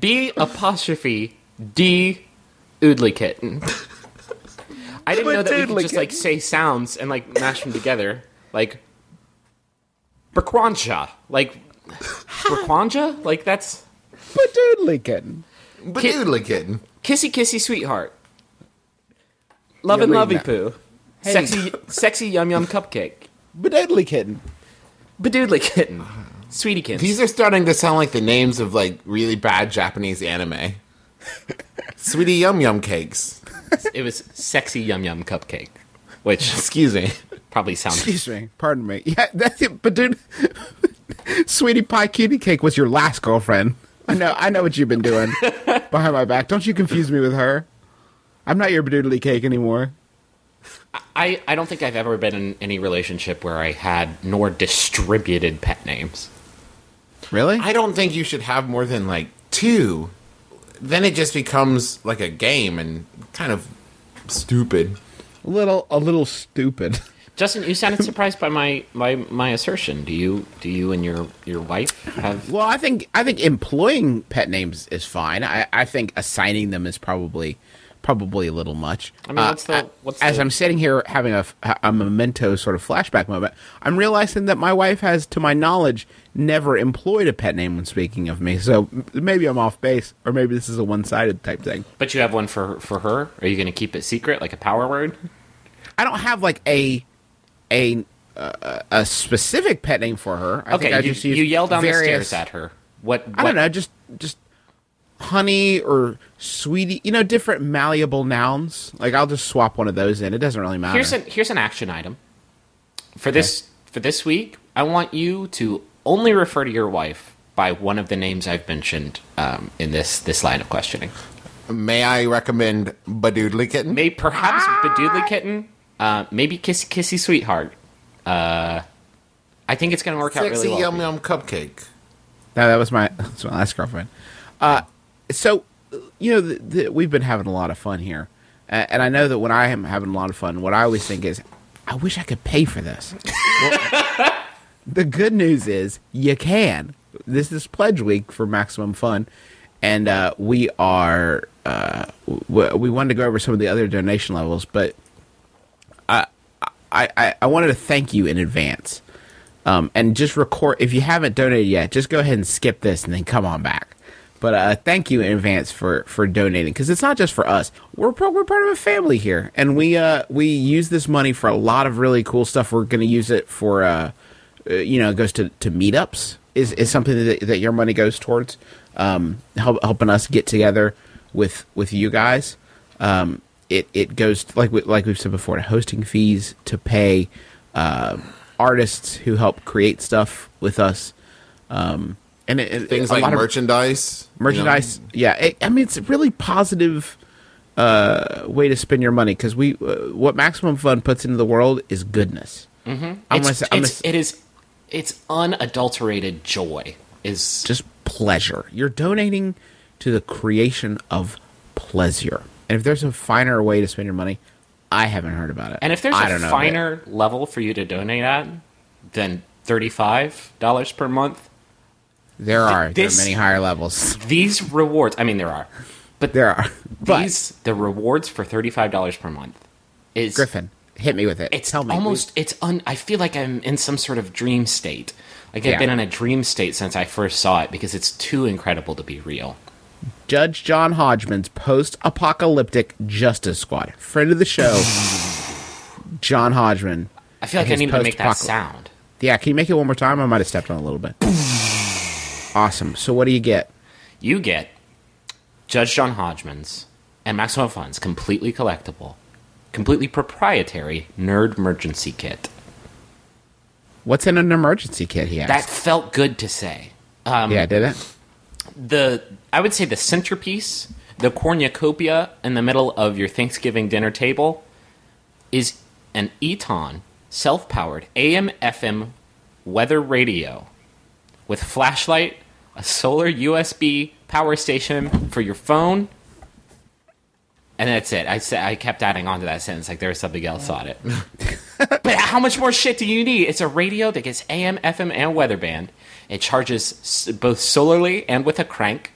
B apostrophe D oodly kitten. I didn't know that we could just like say sounds and like mash them together. Like Braquanja. Like Braquanja? Like that's
But doodly kitten.
But doodly kitten.
kissy kissy sweetheart. Love and lovey poo.
Hey.
Sexy sexy yum yum cupcake.
But doodly kitten.
Badoodly kitten. Sweetie kitten.
These are starting to sound like the names of like really bad Japanese anime. Sweetie Yum Yum Cakes.
it was sexy yum yum cupcake. Which
Excuse me.
probably sounds
Excuse me. Pardon me. Yeah, that's it. But dude, Sweetie Pie Cutie Cake was your last girlfriend. I know. I know what you've been doing behind my back. Don't you confuse me with her. I'm not your doodly cake anymore.
I, I don't think I've ever been in any relationship where I had nor distributed pet names.
Really?
I don't think you should have more than like two. Then it just becomes like a game and kind of stupid.
a little, a little stupid.
Justin, you sounded surprised by my, my, my assertion. Do you do you and your, your wife have
Well, I think I think employing pet names is fine. I, I think assigning them is probably probably a little much.
I mean, what's the- what's
as
the-
I'm sitting here having a, a memento sort of flashback moment, I'm realizing that my wife has, to my knowledge, never employed a pet name when speaking of me. So maybe I'm off base, or maybe this is a one sided type thing.
But you have one for for her? Are you going to keep it secret like a power word?
I don't have like a a uh, a specific pet name for her. I think
Okay,
I
you,
just use
you yell down
various-
the stairs at her. What,
I don't know, just just honey or sweetie, you know, different malleable nouns. Like I'll just swap one of those in. It doesn't really matter.
Here's an here's an action item. For this for this week, I want you to only refer to your wife by one of the names I've mentioned um, in this this line of questioning.
May I recommend Badoodly Kitten?
May perhaps Bedoodly Kitten, uh, maybe Kissy Kissy Sweetheart. Uh, I think it's going to work out
Sexy
really well.
Yum. Yum Cupcake.
no, that was my that's my last girlfriend. Uh, so you know, the, the, we've been having a lot of fun here, uh, and I know that when I am having a lot of fun, what I always think is, I wish I could pay for this. Well, the good news is you can. This is pledge week for maximum fun, and uh, we are. Uh, we wanted to go over some of the other donation levels, but I, I, I wanted to thank you in advance. Um, and just record if you haven't donated yet, just go ahead and skip this and then come on back. But uh, thank you in advance for for donating because it's not just for us. We're pro- we're part of a family here, and we uh we use this money for a lot of really cool stuff. We're going to use it for uh, uh, you know, it goes to to meetups is is something that that your money goes towards. Um, help, helping us get together with with you guys. Um, it it goes like we, like we've said before to hosting fees to pay uh, artists who help create stuff with us. Um, and it, it-
Things like
lot of
merchandise. you know?
merchandise. Yeah, it, I mean it's a really positive uh, way to spend your money because we uh, what Maximum Fun puts into the world is goodness. Mm-hmm. I'm gonna
It's,
say, I'm
it's,
gonna,
it is it's unadulterated joy. Is
just pleasure. You're donating to the creation of pleasure. And if there's a finer way to spend your money, I haven't heard about it.
and if there's
I
a
don't
finer level for you to donate at than thirty five dollars per month,
there are
this-
there are many higher levels.
these rewards. I mean, there are, but
There are, but
these the rewards for thirty five dollars per month is
Griffin, hit me with it.
It's
Tell me,
almost it's un. I feel like I'm in some sort of dream state. Like I've
Yeah.
been in a dream state since I first saw it because it's too incredible to be real.
Judge John Hodgman's post-apocalyptic Justice Squad, friend of the show, John Hodgman.
I feel like I need to make that sound.
Yeah, can you make it one more time? I might have stepped on a little bit. Awesome. So what do you get?
You get Judge John Hodgman's and Maximum Fun's completely collectible, completely proprietary nerd emergency kit.
What's in an emergency kit? He asked.
That felt good to say. Um,
yeah, did it?
the I would say the centerpiece, the cornucopia in the middle of your Thanksgiving dinner table, is an Eton self-powered AM/FM weather radio with flashlight, a solar USB power station for your phone, and that's it. I said I kept adding on to that sentence like there was something else on it. but how much more shit do you need? It's a radio that gets AM, FM, and weather band. It charges both solarly and with a crank.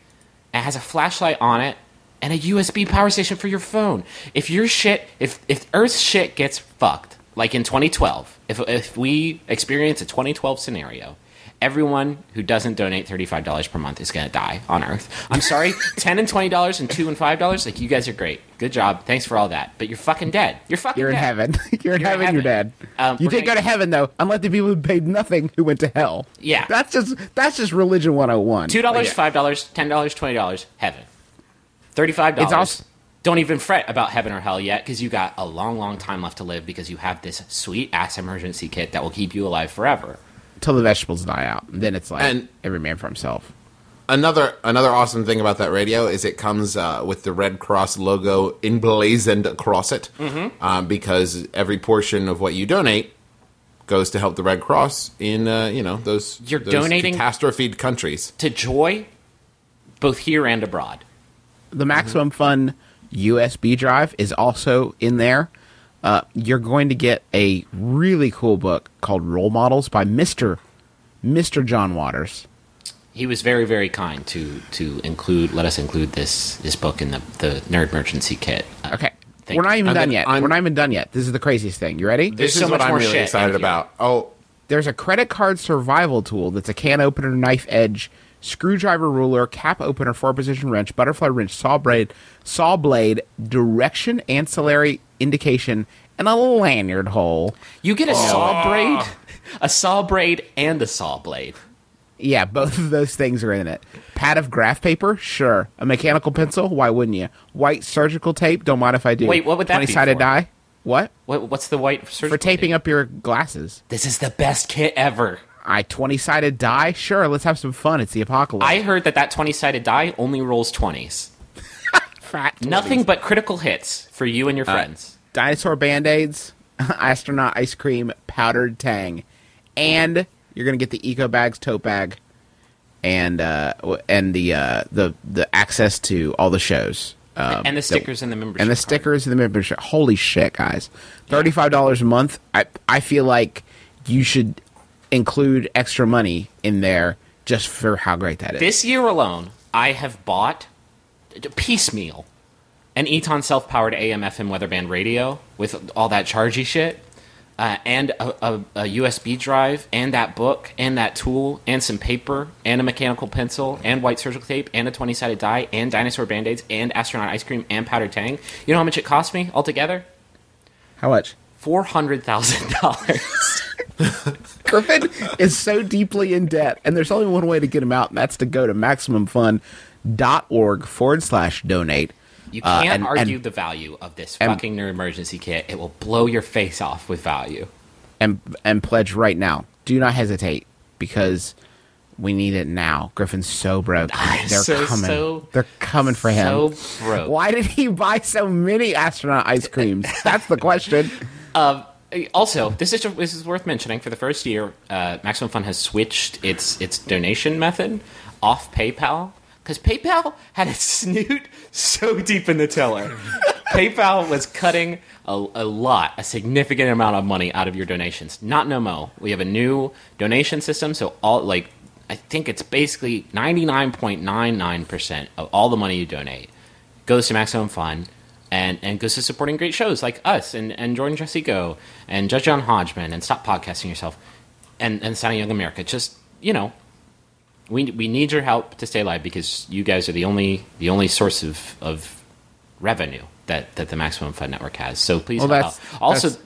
It has a flashlight on it and a USB power station for your phone. If your shit, if if Earth's shit gets fucked, like in 2012, if if we experience a 2012 scenario, everyone who doesn't donate $35 per month is going to die on Earth. I'm sorry, 10 and 20 dollars and 2 and 5 dollars, like you guys are great. Good job. Thanks for all that. But you're fucking dead. You're fucking
You're in
dead.
heaven. you're in
You're in
heaven. You're dead.
heaven. Um,
you
we're
did
gonna-
go to heaven though, unlike the people who paid nothing who went to hell.
Yeah.
That's just that's just religion 101.
$2,
But yeah.
$5, $10, $20, heaven. $35.
It's also-
don't even fret about heaven or hell yet because you got a long, long time left to live because you have this sweet ass emergency kit that will keep you alive forever.
Till the vegetables die out. And Then it's like
And-
every man for himself.
Another another awesome thing about that radio is it comes uh, with the Red Cross logo emblazoned across it,
Mm-hmm.
um, because every portion of what you donate goes to help the Red Cross in uh, you know those
You're
those
donating-
catastrophed countries.
To joy, both here and abroad.
The Maximum Fun USB drive is also in there. Uh, you're going to get a really cool book called Role Models by Mister Mister John Waters.
He was very, very kind to to include let us include this this book in the the nerd emergency kit. Uh,
Okay,
thank
we're not
you.
even
And
done
then
yet.
I'm-
we're not even done yet. This is the craziest thing. You ready?
This
There's
is
so
what
much
I'm
more
really
shit
excited about. Oh,
There's a credit card survival tool that's a can opener, knife edge, screwdriver ruler, cap opener, four position wrench, butterfly wrench, saw blade, saw blade, direction, ancillary indication, and a lanyard hole.
You get a saw braid, a saw braid, and a saw blade.
Yeah, both of those things are in it. Pad of graph paper, sure. A mechanical pencil, why wouldn't you? White surgical tape, don't mind if I do.
Wait, what would that be
Twenty-sided
for?
die. What?
What, what's the white surgical
For taping
tape?
up your glasses.
This is the best kit ever.
I twenty-sided die. Sure, let's have some fun. It's the apocalypse.
I heard that that twenty sided die only rolls twenties. Nothing but critical hits for you and your uh, friends.
Dinosaur band-aids astronaut ice cream powdered tang and you're gonna get the eco bags tote bag and uh and the uh the the access to all the shows um,
and the
that-
stickers and the membership.
and the
card.
stickers and the membership holy shit guys $35 a month i i feel like you should include extra money in there just for how great that is
This year alone, I have bought piecemeal an Eton self powered AM FM weather band radio with all that chargy shit, uh, and a, a, a USB drive, and that book, and that tool, and some paper, and a mechanical pencil, and white surgical tape, and a 20 sided die, and dinosaur band aids, and astronaut ice cream, and powdered tang. You know how much it cost me altogether?
how much
$400,000.
Griffin is so deeply in debt, and there's only one way to get him out, and that's to go to maximumfun.org forward slash donate.
You
Uh,
can't
and-
argue
and-
the value of this
and-
fucking nerd emergency kit. It will blow your face off with value.
and and pledge right now. Do not hesitate because we need it now. Griffin's so broke. They're
So,
coming.
so-
They're coming for him.
so broke.
Why did he buy so many astronaut ice creams? That's the question.
Also, this is this is worth mentioning. For the first year, uh, Maximum Fun has switched its its donation method off PayPal because PayPal had its snoot so deep in the tiller. PayPal was cutting a, a lot, a significant amount of money out of your donations. Not no mo. We have a new donation system, so all like I think it's basically ninety nine point nine nine percent of all the money you donate goes to Maximum Fun and, and goes to supporting great shows like us and, and Jordan Jesse Go and Judge John Hodgman and Stop Podcasting Yourself and, and Sound of Young America. Just, you know, we, we need your help to stay alive because you guys are the only the only source of, of revenue that, that the Maximum Fun Network has. So please
Well,
help
that's
out. Also,
that's,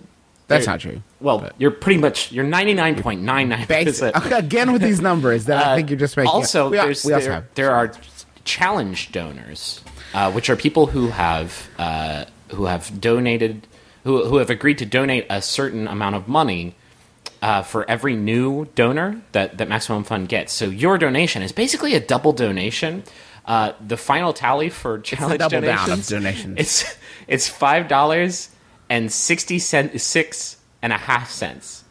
that's not true.
well,
but-
you're pretty much you're ninety nine point nine nine
Basic,
percent.
again with these numbers that I think you're just making.
Uh, Also,
we, al-
there's,
we also
there,
have.
there are challenge donors, uh, which are people who have uh, who have donated, who who have agreed to donate a certain amount of money uh, for every new donor that that Maximum Fun gets. So your donation is basically a double donation. Uh, the final tally for challenge
double down of
donations,
donations.
It's it's five dollars and sixty cent six and a half cents.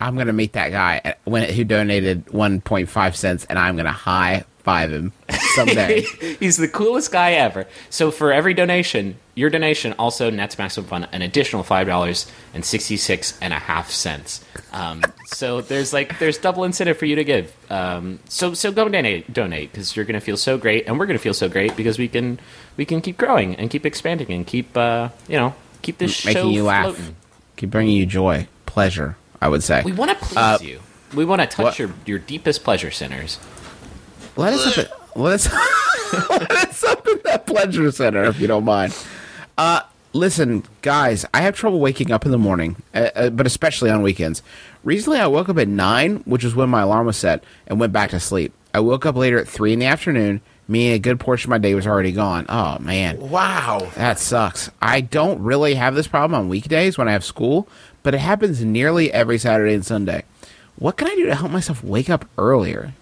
I'm gonna meet that guy when who donated 1.5 cents, and I'm gonna high five him someday.
He's the coolest guy ever. So for every donation, your donation also nets Maximum Fun an additional five dollars and sixty six and a half cents. Um, so there's like there's double incentive for you to give. Um, so so go donate donate because you're gonna feel so great, and we're gonna feel so great because we can we can keep growing and keep expanding and keep uh, you know keep this
Making
show
you laugh.
floating.
keep bringing you joy, pleasure. I would say.
We want to please
Uh,
you. We want to touch
what-
your, your deepest pleasure centers.
Let us up. At, let us. let us up in that pleasure center, if you don't mind. Uh, listen, guys, I have trouble waking up in the morning, uh, uh, but especially on weekends. Recently, I woke up at nine, which is when my alarm was set, and went back to sleep. I woke up later at three in the afternoon, meaning a good portion of my day was already gone. Oh man,
Wow.
that sucks. I don't really have this problem on weekdays when I have school, but it happens nearly every Saturday and Sunday. What can I do to help myself wake up earlier?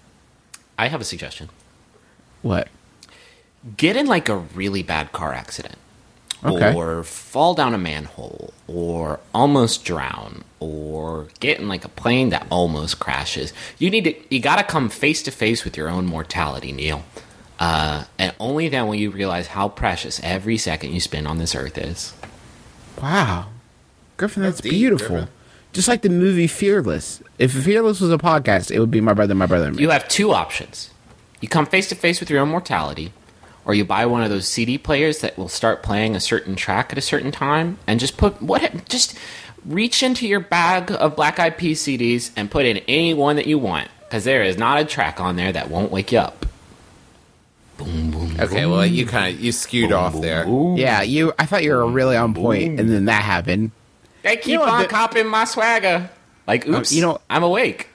I have a suggestion.
What?
Get in like a really bad car accident.
Okay.
Or fall down a manhole, or almost drown, or get in like a plane that almost crashes. You need to, you gotta come face to face with your own mortality, Neil. Uh, and only then will you realize how precious every second you spend on this earth is.
Wow. Griffin, that's,
That's deep,
beautiful.
Griffin.
Just like the movie Fearless. If Fearless was a podcast, it would be My Brother, My Brother, and Me.
You have two options. You come face to face with your own mortality, or you buy one of those CD players that will start playing a certain track at a certain time, and just put what just reach into your bag of Black Eyed Peas CDs and put in any one that you want, because there is not a track on there that won't wake you up. Boom boom.
Okay, well, you kind of you skewed off there.
Yeah, you. I thought you were really on point, and then that happened.
They keep
You know
on
the-
copying my swagger. Like, oops,
you know-
I'm awake.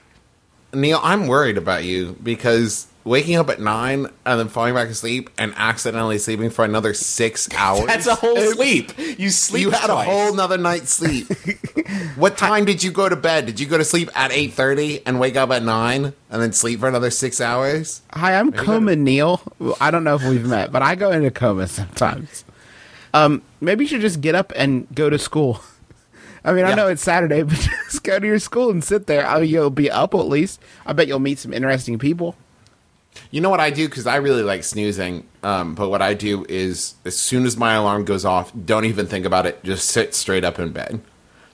Neil, I'm worried about you because waking up at nine and then falling back asleep and accidentally sleeping for another six hours.
That's a whole sleep. You sleep.
You had
twice.
a whole nother night's sleep. what time did you go to bed? Did you go to sleep at eight thirty and wake up at nine and then sleep for another six hours?
Hi, I'm Coma Neil. I don't know if we've met, but I go into coma sometimes. Um, maybe you should just get up and go to school. I mean, I know it's Saturday, but just go to your school and sit there. I mean, you'll be up at least. I bet you'll meet some interesting people.
You know what I do because I really like snoozing. Um, but what I do is as soon as my alarm goes off, don't even think about it. Just sit straight up in bed.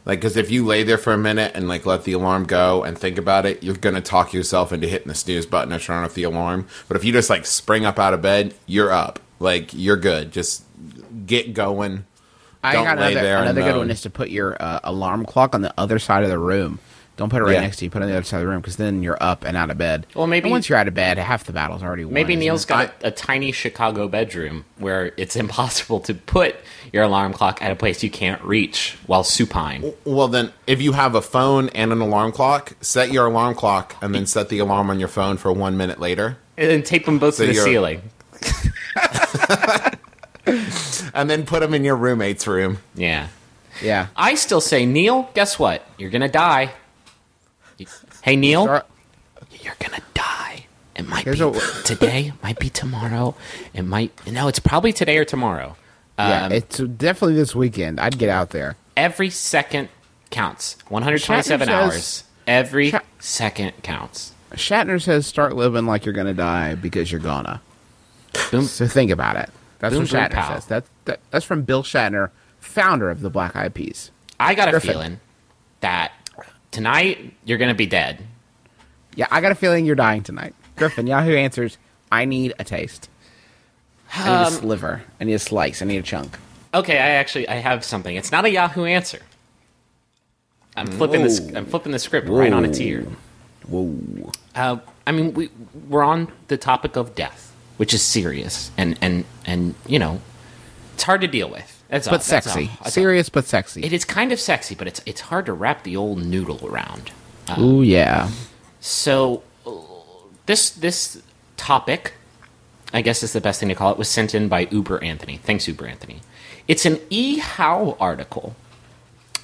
Like, because if you lay there for a minute and like let the alarm go and think about it, you're gonna talk yourself into hitting the snooze button or turn off the alarm. But if you just like spring up out of bed, you're up. Like you're good. Just get going.
I
Don't
got another,
there
another good one is to put your uh, alarm clock on the other side of the room. Don't put it right
Yeah.
next to you. Put it on the other side of the room because then you're up and out of bed.
Well, maybe-
And once you're out of bed, half the battle's already won.
Maybe
isn't
Neil's
it?
got a, a tiny Chicago bedroom where it's impossible to put your alarm clock at a place you can't reach while supine.
Well, then, if you have a phone and an alarm clock, set your alarm clock and then set the alarm on your phone for one minute later.
And then tape them both
So
to the ceiling.
And then put them in your roommate's room.
Yeah.
Yeah.
I still say, Neil, guess what? You're going to die. Hey, Neil,
Start-
you're going to die. It might
Here's
be
a-
today, might be tomorrow. It might, no, it's probably today or tomorrow.
yeah,
Um,
it's definitely this weekend. I'd get out there.
every second counts. 127
Shatner
hours.
says-
Every
Shat-
second counts.
Shatner says, "Start living like you're gonna die because you're gonna."
Boom.
So think about it. That's
Boom, boom,
Shatner
pow.
says. That, that that's from Bill Shatner, founder of the Black Eyed Peas.
I got a
Griffin.
feeling that tonight you're going to be dead.
Yeah, I got a feeling you're dying tonight. Griffin, Yahoo answers, "I need a taste. I need a
Um,
sliver. I need a slice. I need a chunk."
Okay, I actually I have something. It's not a Yahoo answer. I'm flipping this. I'm flipping the script right on its ear.
Whoa.
Uh, I mean, we we're on the topic of death, which is serious and and and you know, it's hard to deal with. That's all,
But
that's
sexy.
all, that's all.
Serious but sexy.
It is kind of sexy, but it's it's hard to wrap the old noodle around.
Ooh yeah.
So this this topic, I guess is the best thing to call it, was sent in by Uber Anthony. Thanks, Uber Anthony. It's an E How article,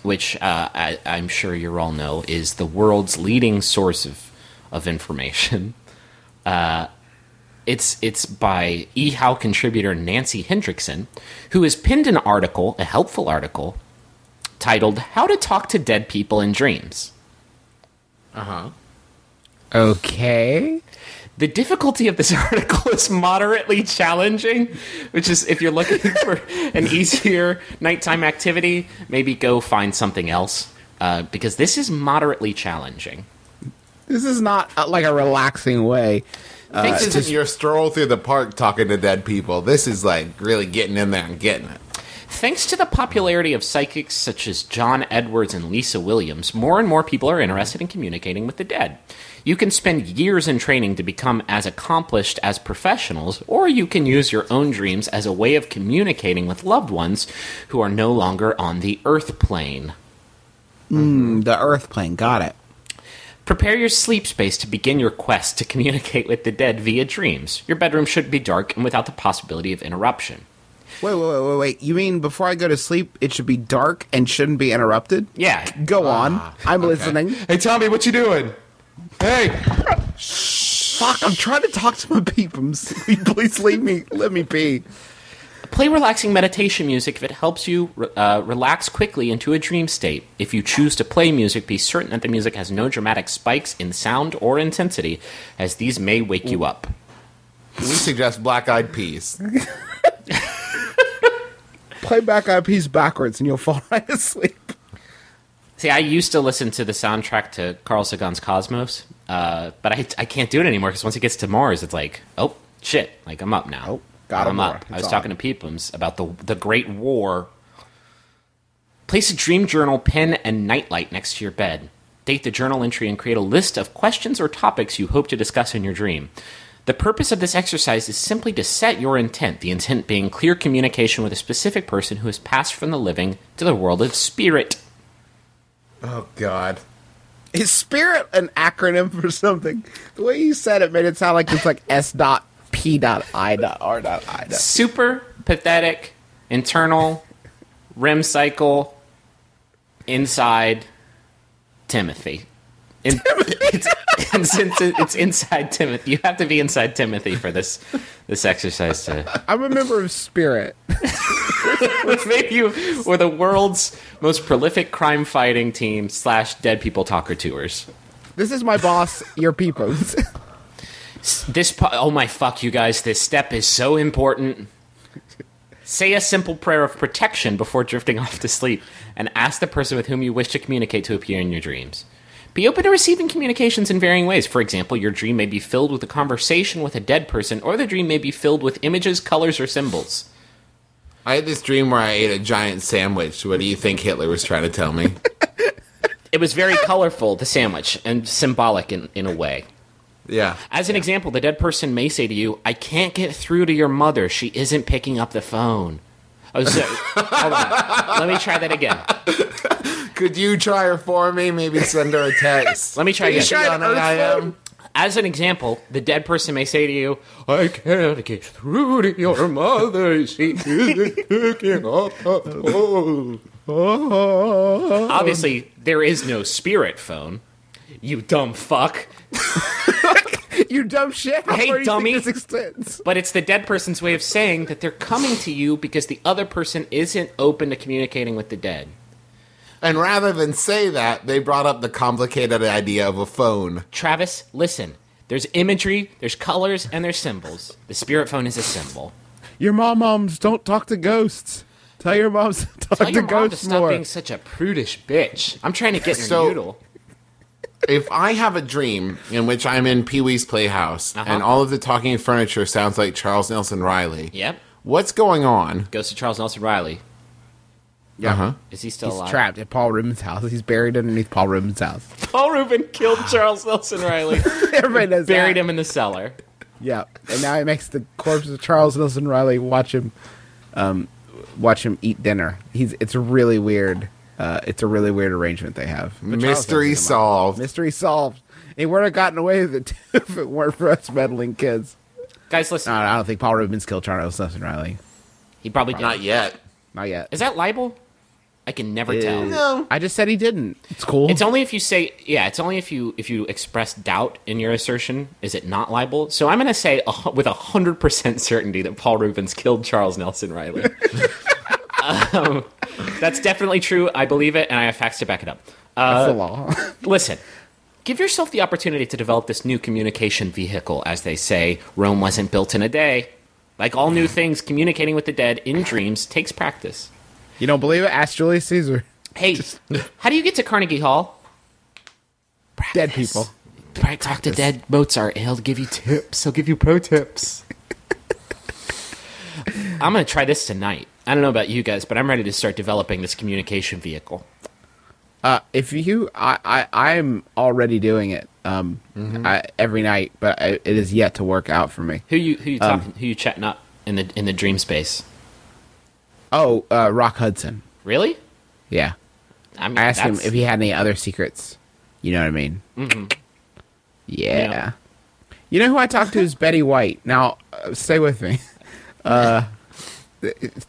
which uh, I, I'm sure you all know is the world's leading source of of information. Uh, it's it's by eHow contributor Nancy Hendrickson, who has pinned an article, a helpful article, titled "How to Talk to Dead People in Dreams."
Uh huh.
Okay.
The difficulty of this article is moderately challenging, which is if you're looking for an easier nighttime activity, maybe go find something else. Uh, because this is moderately challenging.
This is not uh, like a relaxing way. Uh,
this isn't your stroll through the park talking to dead people. This is like really getting in there and getting it.
Thanks to the popularity of psychics such as John Edwards and Lisa Williams, more and more people are interested in communicating with the dead. You can spend years in training to become as accomplished as professionals, or you can use your own dreams as a way of communicating with loved ones who are no longer on the earth plane.
The Earth plane, got it.
Prepare your sleep space to begin your quest to communicate with the dead via dreams. Your bedroom should be dark and without the possibility of interruption.
Wait, wait, wait, wait, wait. You mean before I go to sleep, it should be dark and shouldn't be interrupted?
Yeah,
Go ah, on. I'm listening.
Hey, Tommy, what you doing? Hey,
Fuck, I'm trying to talk to my peepums. Please leave me. Let me pee.
Play relaxing meditation music if it helps you uh, relax quickly into a dream state. If you choose to play music, be certain that the music has no dramatic spikes in sound or intensity, as these may wake you up.
we suggest Black Eyed Peas.
Play Black Eyed peas backwards and you'll fall right asleep.
See, I used to listen to the soundtrack to Carl Sagan's Cosmos, uh, but I, I can't do it anymore because once it gets to Mars, it's like, oh, shit, like I'm up now.
Oh, got
I'm up. I was
on.
talking to Peepums about the, the Great War. Place a dream journal, pen, and nightlight next to your bed. Date the journal entry and create a list of questions or topics you hope to discuss in your dream. The purpose of this exercise is simply to set your intent, the intent being clear communication with a specific person who has passed from the living to the world of spirit.
Oh God.
Is spirit an acronym for something? The way you said it made it sound like it's like S dot P dot I dot R dot I dot.
super pathetic internal REM cycle inside Timothy. In, it's, it's, it's, inside Timothy. You have to be inside Timothy for this this exercise to.
I'm a member of Spirit.
Which maybe you were the world's most prolific crime fighting team slash dead people talker tours.
This is my boss, your peepos.
This po- oh my fuck you guys! This step is so important. Say a simple prayer of protection before drifting off to sleep, and ask the person with whom you wish to communicate to appear in your dreams. Be open to receiving communications in varying ways. For example, your dream may be filled with a conversation with a dead person, or the dream may be filled with images, colors, or symbols.
I had this dream where I ate a giant sandwich. What do you think Hitler was trying to tell me?
It was very colorful, the sandwich, and symbolic in, in a way.
Yeah.
As an example, the dead person may say to you, I can't get through to your mother. She isn't picking up the phone. Oh, so, hold on. Let me try that again.
Could you try her for me? Maybe send her a text.
Let me try
Is
again.
she on an
As an example, the dead person may say to you, I can't get through to your mother. She isn't picking up the phone. Obviously, there is no spirit phone. You dumb fuck.
you dumb shit. How
Hey,
you
dummy.
This extends?
But it's the dead person's way of saying that they're coming to you because the other person isn't open to communicating with the dead.
And rather than say that, they brought up the complicated idea of a phone.
Travis, listen. There's imagery, there's colors, and there's symbols. The spirit phone is a symbol.
Your mom moms don't talk to ghosts. Tell your moms to talk
Tell
to
your mom to
ghosts
stop
more.
being such a prudish bitch. I'm trying to get your
So-
noodle.
If I have a dream in which I'm in Pee Wee's Playhouse
Uh-huh.
and all of the talking furniture sounds like Charles Nelson Reilly,
Yep.
what's going on?
Goes to Charles Nelson Reilly.
Yeah.
Uh-huh.
Is he still
He's
alive?
trapped at Paul Reubens' house. He's buried underneath Paul Reubens' house.
Paul Reubens killed Charles Nelson Reilly.
Everybody knows
Buried
that.
him in the cellar.
Yeah, and now he makes the corpse of Charles Nelson Reilly watch him, um, watch him eat dinner. He's it's really weird. Uh, it's a really weird arrangement they have. But
Mystery solved.
Mystery solved. He would have gotten away with it too if it weren't for us meddling kids.
Guys, listen.
No, I don't think Paul Reubens killed Charles Nelson Reilly.
he probably did.
Not yet.
Not yet.
Is that libel? I can never tell.
No.
I just said he didn't. It's cool.
It's only if you say yeah. It's only if you if you express doubt in your assertion is it not libel. So I'm going to say a, hu- with a hundred percent certainty that Paul Reubens killed Charles Nelson Reilly. um, that's definitely true. I believe it, and I have facts to back it up.
That's the law.
Listen, give yourself the opportunity to develop this new communication vehicle. As they say, Rome wasn't built in a day. Like all new things, communicating with the dead in dreams takes practice.
you don't believe it? Ask Julius Caesar.
Hey, how do you get to Carnegie Hall?
Dead people.
Talk to dead Mozart. He'll give you tips. He'll give you pro tips. I'm gonna try this tonight. I don't know about you guys, but I'm ready to start developing this communication vehicle.
Uh, if you, I, I, I'm already doing it um, I, every night, but I, it is yet to work out for me.
Who you who you talking? who you chatting up in the in the dream space?
Oh, uh, Rock Hudson.
Really?
Yeah,
I mean,
I asked him if he had any other secrets. You know what I mean? Mm-hmm. Yeah.
Yeah.
You know who I talked to is Betty White. Now, uh, stay with me. Uh,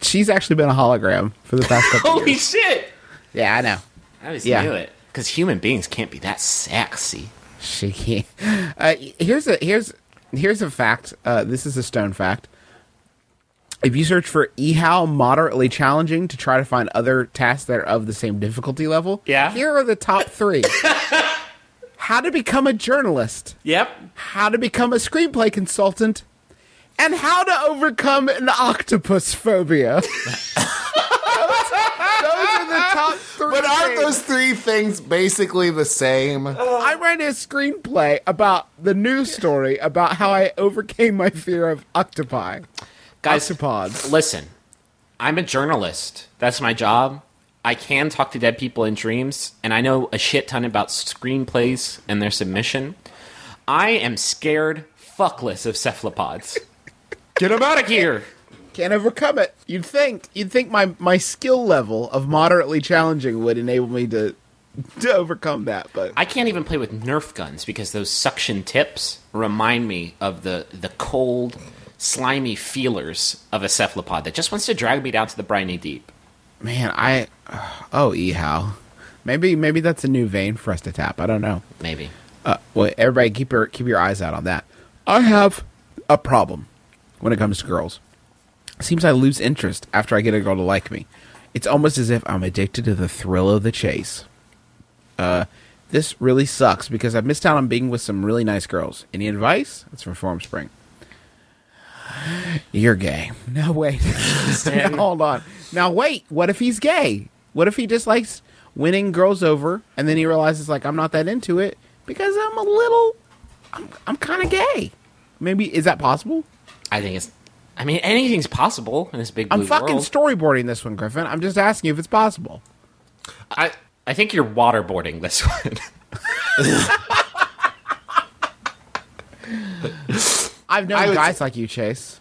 she's actually been a hologram for the past couple
Holy
years.
shit!
Yeah, I know.
I just
Yeah.
knew it because human beings can't be that sexy.
She can't. Uh, here's a here's here's a fact. Uh, this is a stone fact. If you search for eHow moderately challenging to try to find other tasks that are of the same difficulty level,
Yeah.
here are the top three: how to become a journalist,
Yep.
how to become a screenplay consultant, and how to overcome an octopus phobia. those, those are the top three.
But aren't
things.
those three things basically the same?
Uh, I read a screenplay about the news story about how I overcame my fear of octopi.
Guys,
Octopods.
listen. I'm a journalist. That's my job. I can talk to dead people in dreams, and I know a shit ton about screenplays and their submission. I am scared fuckless of cephalopods. Get them out of here!
Can't overcome it. You'd think you'd think my, my skill level of moderately challenging would enable me to to overcome that, but
I can't even play with Nerf guns because those suction tips remind me of the, the cold, slimy feelers of a cephalopod that just wants to drag me down to the briny deep.
man, I oh ehow. Maybe maybe that's a new vein for us to tap. I don't know.
Maybe.
Uh, well, everybody keep your keep your eyes out on that. I have a problem when it comes to girls. Seems I lose interest after I get a girl to like me. It's almost as if I'm addicted to the thrill of the chase. Uh, this really sucks because I've missed out on being with some really nice girls. Any advice? That's from Formspring. You're gay. No, wait. Now, hold on. Now, wait. What if he's gay? What if he just likes winning girls over and then he realizes, like, I'm not that into it because I'm a little. I'm, I'm kind of gay. Maybe. Is that possible?
I think it's. I mean, anything's possible in this big blue
I'm fucking
world.
storyboarding this one, Griffin. I'm just asking you if it's possible.
I I think you're waterboarding this one.
I've known
I
guys
s-
like you, Chase.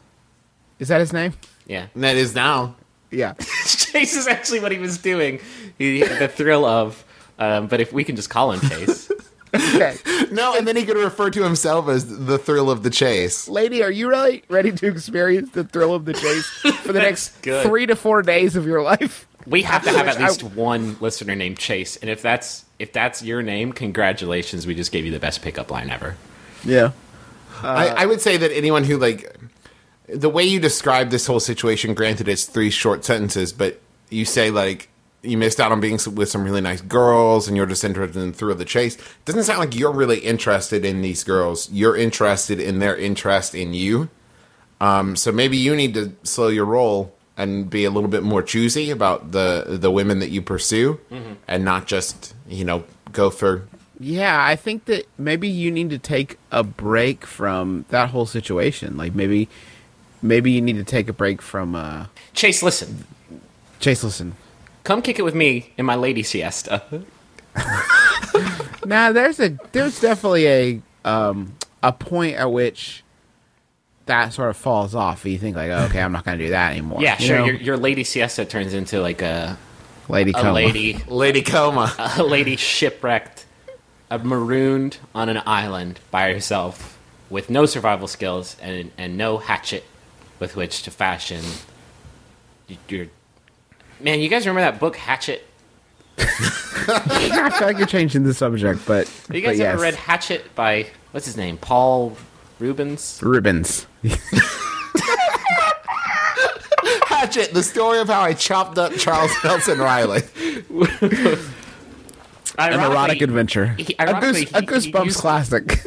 Is that his name?
yeah.
And that is now.
Yeah.
Chase is actually what he was doing. He, the thrill of. Um, but if we can just call him Chase.
Okay.
No, and then he could refer to himself as the thrill of the chase.
Lady, are you really ready to experience the thrill of the chase for the next
good.
three to four days of your life?
We have to have at
I-
least one listener named Chase, and if that's if that's your name, congratulations! We just gave you the best pickup line ever.
Yeah.
I, I would say that anyone who like the way you describe this whole situation, granted it's three short sentences, but you say like you missed out on being with some really nice girls and you're just interested in the thrill of the chase. Doesn't sound like you're really interested in these girls. You're interested in their interest in you. Um, so maybe you need to slow your roll and be a little bit more choosy about the the women that you pursue, and not just you know go for
Yeah, I think that maybe you need to take a break from that whole situation. Like maybe maybe you need to take a break from uh
Chase, listen,
Chase listen.
Come kick it with me in my lady siesta.
Nah, there's a there's definitely a um a point at which that sort of falls off. You think like, oh, okay, I'm not going to do that anymore.
Yeah,
You
sure. Your, your lady siesta turns into like a
lady,
a
coma.
lady
Lady Coma.
a lady shipwrecked, uh, marooned on an island by herself with no survival skills and and no hatchet with which to fashion your. Man, you guys remember that book Hatchet?
I feel like you're changing the subject, but
Have you guys
but
ever
yes.
read Hatchet by what's his name? Paul Reubens.
Reubens.
Hatchet, the story of how I chopped up Charles Nelson Reilly.
An erotic adventure.
He,
a,
ironically,
goose, a
he- he
Goosebumps
used-
classic.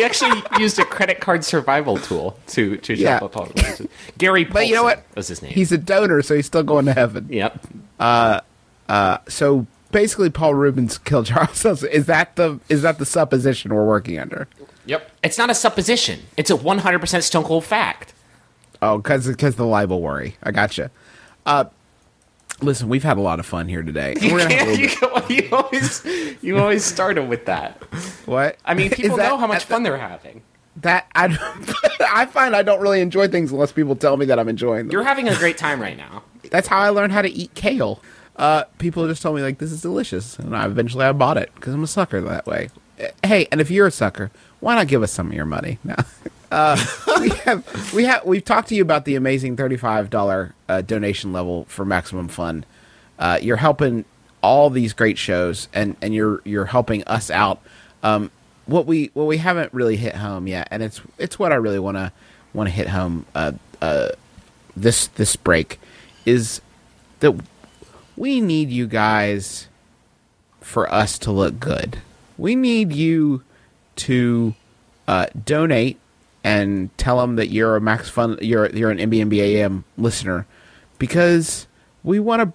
He actually used a credit card survival tool to to
Yeah.
shop Paul Reubens. Gary,
But you know what?
Was his name?
He's a donor, so he's still going to heaven.
yep.
So basically, Paul Reubens killed Charles Is that the is that the supposition we're working under?
Yep. It's not a supposition. It's a 100% stone cold fact.
Oh, because because the libel worry. I gotcha. Uh, listen, we've had a lot of fun here today.
You,
We're have a
can't, you, you always you always start them with that.
what?
I mean, people
that-
know how much fun they're having.
that I I find I don't really enjoy things unless people tell me that I'm enjoying them.
You're having a great time right now.
That's how I learned how to eat kale. Uh, people just told me like this is delicious, and I eventually I bought it because I'm a sucker that way. Uh, Hey, and if you're a sucker, why not give us some of your money? No. Uh, we have we have we've talked to you about the amazing thirty-five dollar uh, donation level for Maximum Fun. Uh, you're helping all these great shows, and and you're you're helping us out. Um, what we what we haven't really hit home yet, and it's it's what I really want to want to hit home. Uh, uh, this this break is that we need you guys for us to look good. We need you to uh, donate and tell them that you're a Max Fun, you're you're an MBMBAM listener, because we want to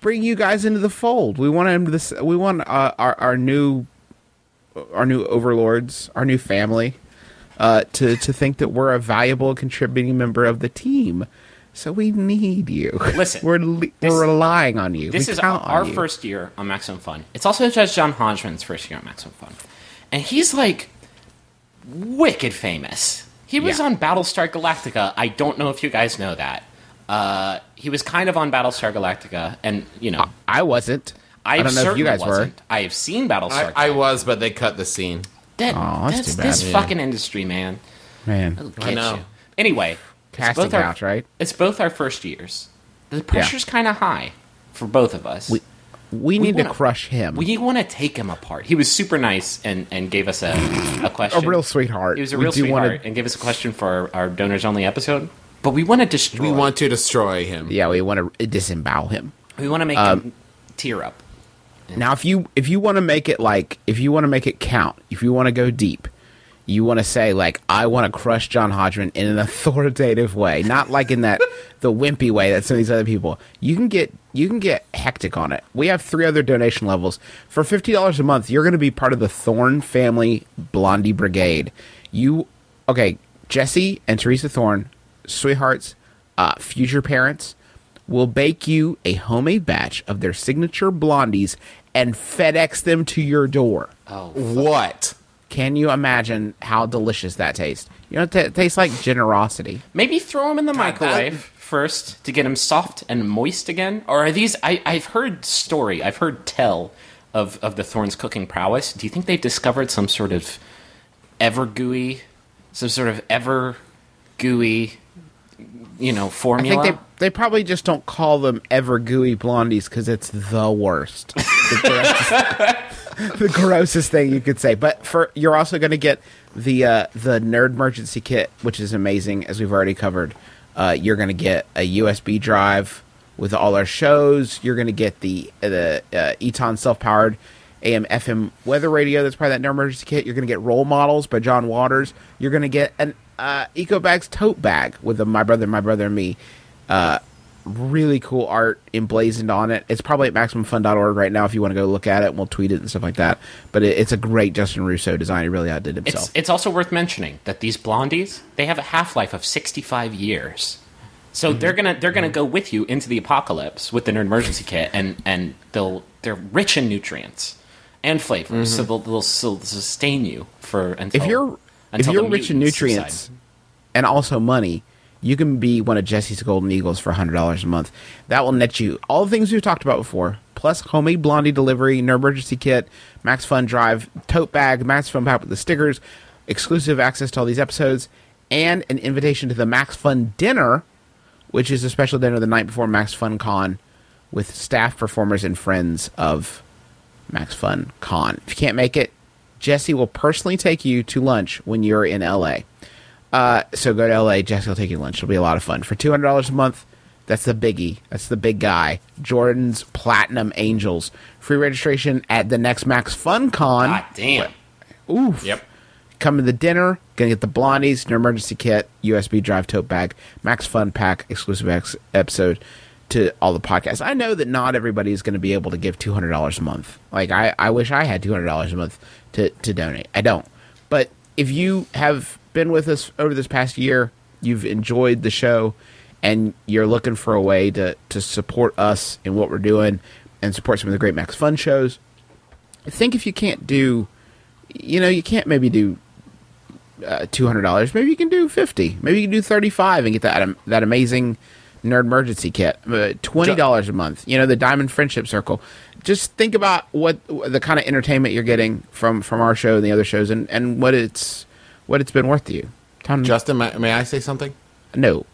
bring you guys into the fold. We want this. We want uh, our our new our new overlords, our new family, uh, to to think that we're a valuable contributing member of the team. So we need you.
Listen,
we're le-
this-
we're relying on you.
This
We
is our first year on Maximum Fun. It's also Judge John Hodgman's first year on Maximum Fun. And he's like wicked famous. He was
Yeah.
on Battlestar Galactica. I don't know if you guys know that. Uh, he was kind of on Battlestar Galactica, and you know,
I wasn't. I,
I,
don't know if you guys
wasn't. I have seen Battlestar.
I, I was, but they cut the scene.
That,
Aw, that's
that's
too bad.
this
Yeah.
fucking industry, man.
Man,
I
get
know.
you. Anyway, it's
Casting
both our-
couch, right?
It's both our first years. The pressure's kind of high for both of us.
We we need
wanna-
to crush him.
We want to take him apart. He was super nice and, and gave us a, a question.
a real sweetheart.
He was a real sweetheart
wanna-
and gave us a question for our, our donors only episode. But we want to destroy.
We want to destroy him.
yeah, we want to disembowel him.
we want to make
Um,
him tear up.
Now, if you if you want to make it like if you want to make it count, if you want to go deep, you want to say like I want to crush John Hodgman in an authoritative way, not like in that the wimpy way that some of these other people. You can get you can get hectic on it. We have three other donation levels for fifty dollars a month. You're going to be part of the Thorn family Blondie Brigade. You okay? Jesse and Teresa Thorn, sweethearts, uh, future parents will bake you a homemade batch of their signature blondies and FedEx them to your door.
Oh,
What?
Can you imagine how delicious that tastes? You know, it ta- tastes like generosity.
maybe throw them in the
that-
microwave first to get them soft and moist again. Or are these? I, I've heard story. I've heard tell of of the Thorns cooking prowess. Do you think they've discovered some sort of ever gooey, some sort of ever gooey, you know, formula?
I think they they probably just don't call them ever gooey blondies because it's the worst, the, grossest, thing you could say. But for you're also going to get the uh, the nerd emergency kit, which is amazing, as we've already covered. Uh, you're going to get a USB drive with all our shows. You're going to get the the uh, Eton self powered AM FM weather radio. That's part of that nerd emergency kit. You're going to get role models by John Waters. You're going to get an uh, EcoBags tote bag with the My Brother, My Brother, and Me uh, really cool art emblazoned on it. It's probably at MaximumFun.org right now if you want to go look at it. We'll tweet it and stuff like that. But it, it's a great Justin Russo design. He really outdid himself.
It's, it's also worth mentioning that these blondies they have a half life of sixty five years, so
Mm-hmm.
they're gonna they're gonna go with you into the apocalypse with the nerd emergency kit, and and they'll they're rich in nutrients and flavors, so they'll, they'll still sustain you for until
Mm-hmm. if you're if you're rich in nutrients
subside.
and also money, you can be one of Jesse's Golden Eagles for hundred dollars a month. That will net you all the things we've talked about before, plus homemade blondie delivery, no emergency kit, Max Fun Drive, tote bag, Max Fun pack with the stickers, exclusive access to all these episodes, and an invitation to the Max Fun dinner, which is a special dinner the night before Max Fun Con with staff performers and friends of Max Fun Con. If you can't make it, Jesse will personally take you to lunch when you're in LA. Uh, so go to LA. Jesse will take you lunch. It'll be a lot of fun for two hundred dollars a month. That's the biggie. That's the big guy. Jordan's Platinum Angels. Free registration at the next Max Fun Con.
God damn.
Oof.
Yep.
Come to the dinner. Gonna get the blondies, an emergency kit, USB drive tote bag, Max Fun Pack exclusive ex- episode to all the podcasts. I know that not everybody is going to be able to give two hundred dollars a month. Like I, I wish I had two hundred dollars a month to to donate. I don't. But if you have been with us over this past year, you've enjoyed the show and you're looking for a way to to support us in what we're doing and support some of the great Max Fun shows, I think if you can't do, you know, you can't maybe do uh, two hundred dollars. Maybe you can do fifty. Maybe you can do thirty five and get that um, that amazing nerd emergency kit. Uh, Twenty dollars a month. You know, the Diamond Friendship Circle. Just think about what the kind of entertainment you're getting from from our show and the other shows, and, and what it's what it's been worth to you. Tom,
Justin, may, may I say something?
no,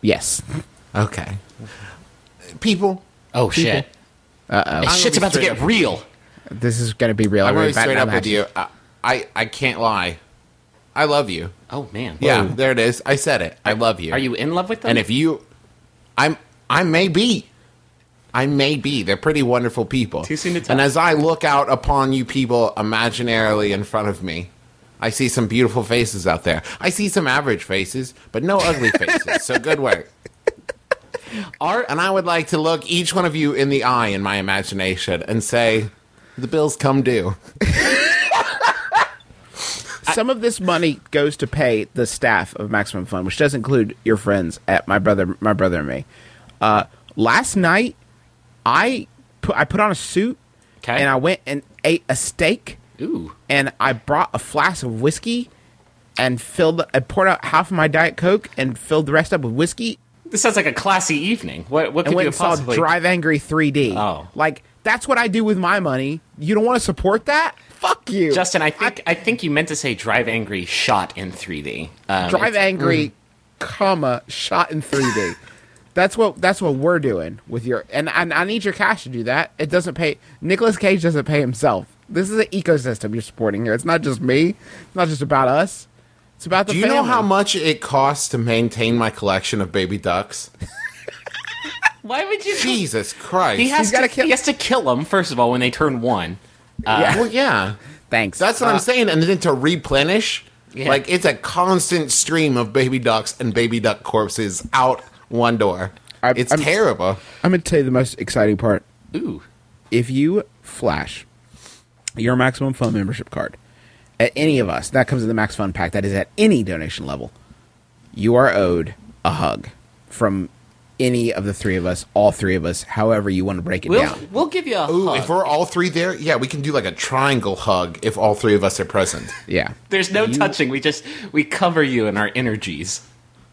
yes.
Okay. People,
Oh shit!
Uh oh.
Shit's about to get real.
This is going to be real.
I'm going to be straight up
batten
with you. I, I, I can't lie. I love you.
Oh man.
Yeah, there it is. I said it. I love you.
Are you in love with them?
And if you, I'm, I may be. I may be. They're pretty wonderful people.
Too soon to tell.
And as I look out upon you people imaginarily in front of me, I see some beautiful faces out there. I see some average faces, but no ugly faces. so good work.
Art
And I would like to look each one of you in the eye in my imagination and say, the bills come due.
some of this money goes to pay the staff of Maximum Fun, which does include your friends at my brother, my brother and me. Uh, last night, I put I put on a suit and I went and ate a steak,
ooh
and I brought a flask of whiskey and filled. I poured out half of my diet coke and filled the rest up with whiskey,
this sounds like a classy evening. What what
and
could
went
you
and
have
saw
possibly?
Drive Angry 3D.
Oh.
like that's what I do with my money. You don't want to support that? Fuck you,
Justin, I think I, think you meant to say Drive Angry shot in 3D. Um,
Drive Angry, comma shot in 3D. That's what that's what we're doing with your and, and I need your cash to do that. It doesn't pay. Nicolas Cage doesn't pay himself. This is an ecosystem you're supporting here. It's not just me. It's not just about us. It's about the.
Do you know how much it costs to maintain my collection of baby ducks?
Why would you?
Jesus Christ.
He has
He's
to
gotta kill-
he has to kill them first of all when they turn one.
Yeah.
well, yeah.
Thanks.
That's what
Uh,
I'm saying. And then to replenish,
Yeah.
like it's a constant stream of baby ducks and baby duck corpses out one door.
I-
it's
I'm-
terrible.
I'm going to tell you the most exciting part.
Ooh,
if you flash your maximum fun membership card at any of us, that comes in the max fun pack, that is at any donation level, you are owed a hug from any of the three of us, all three of us, however you want to break it
we'll
down.
we'll give you a
Ooh,
hug.
if we're all three there, yeah, we can do like a triangle hug if all three of us are present.
Yeah.
There's no touching. We just we cover you in our energies.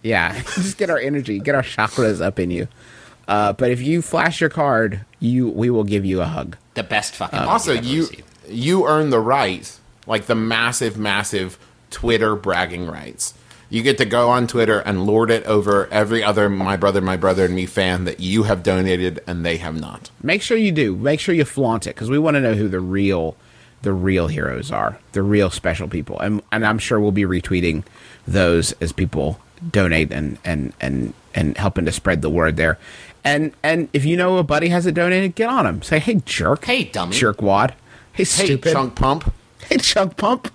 Yeah. Just get our energy, get our chakras up in you. Uh, but if you flash your card, you we will give you a hug.
The best fucking. hug
Also,
you've
you
received.
you earn the right, like the massive, massive Twitter bragging rights. You get to go on Twitter and lord it over every other my brother, my brother, and me fan that you have donated and they have not.
Make sure you do. Make sure you flaunt it because we want to know who the real, the real heroes are, the real special people, and and I'm sure we'll be retweeting those as people donate and and and and helping to spread the word there. And and if you know a buddy hasn't donated, get on him. Say, hey jerk,
Hey, dummy.
jerkwad, hey
Hey,
stupid,
chunk pump.
hey chunk pump.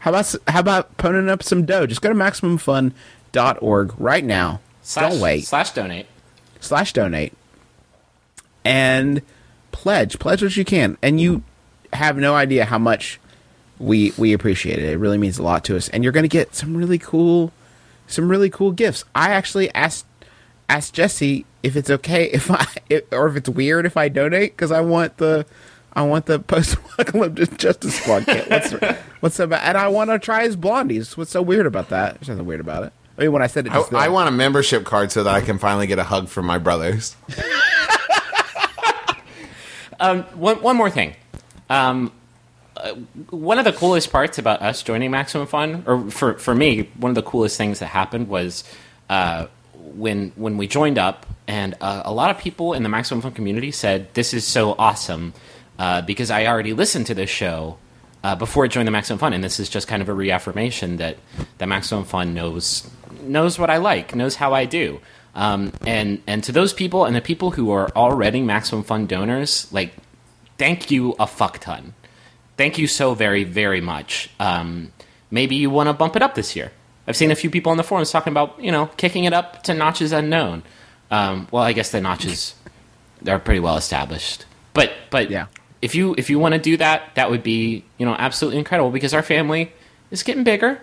How about how about poning up some dough? Just go to maximumfun.org right now.
slash,
Don't wait
Slash donate.
slash donate and pledge pledge what you can and you have no idea how much we we appreciate it it really means a lot to us and you're going to get some really cool some really cool gifts i actually asked asked jesse if it's okay if i if, or if it's weird if i donate because i want the i want the post-apocalyptic justice squad kit what's what's so bad and i want to try his blondies what's so weird about that there's nothing weird about it i mean when i said it
I,
just then.
I want a membership card so that I can finally get a hug from my brothers.
Um, one one more thing. Um, uh, one of the coolest parts about us joining Maximum Fun, or for for me, one of the coolest things that happened was uh, when when we joined up, and uh, a lot of people in the Maximum Fun community said, "This is so awesome," uh, because I already listened to this show. Uh, before I joined the Maximum Fun, and this is just kind of a reaffirmation that that Maximum Fun knows knows what I like, knows how I do, um, and and to those people and the people who are already Maximum Fun donors, like thank you a fuck ton. Thank you so very, very much. Um, maybe you want to bump it up this year. I've seen a few people on the forums talking about, you know, kicking it up to notches unknown. Um, well, I guess the notches are pretty well established. But but
Yeah.
if you if you want to do that, that would be you know absolutely incredible because our family is getting bigger.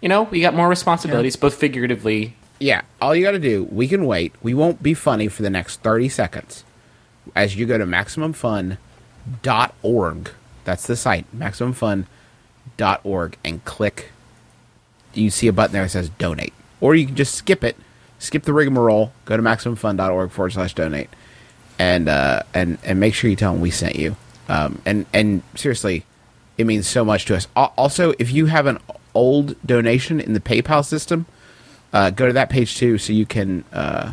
You know, we got more responsibilities, both figuratively
Yeah, all you got to do, we can wait. We won't be funny for the next 30 seconds. As you go to MaximumFun.org, that's the site, MaximumFun.org, and click. You see a button there that says donate. Or you can just skip it, skip the rigmarole, go to MaximumFun.org forward slash donate, and, uh, and, and make sure you tell them we sent you. Um, and, and seriously, it means so much to us. Also, if you have an old donation in the PayPal system, uh, go to that page too, so you can uh,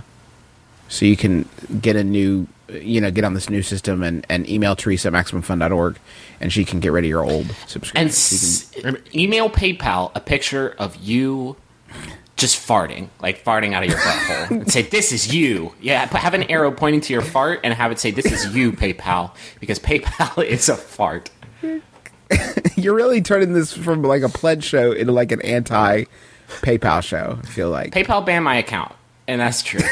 so you can get a new you know get on this new system and, and email Teresa at maximumfun.org and she can get rid of your old subscription.
And
You can-
email PayPal a picture of you just farting, like farting out of your butthole, and say, "This is you." Yeah, have an arrow pointing to your fart, and have it say, "This is you, PayPal," because PayPal is a fart.
you're really turning this from like a pledge show into like an anti PayPal show. I feel like
PayPal banned my account, and that's true.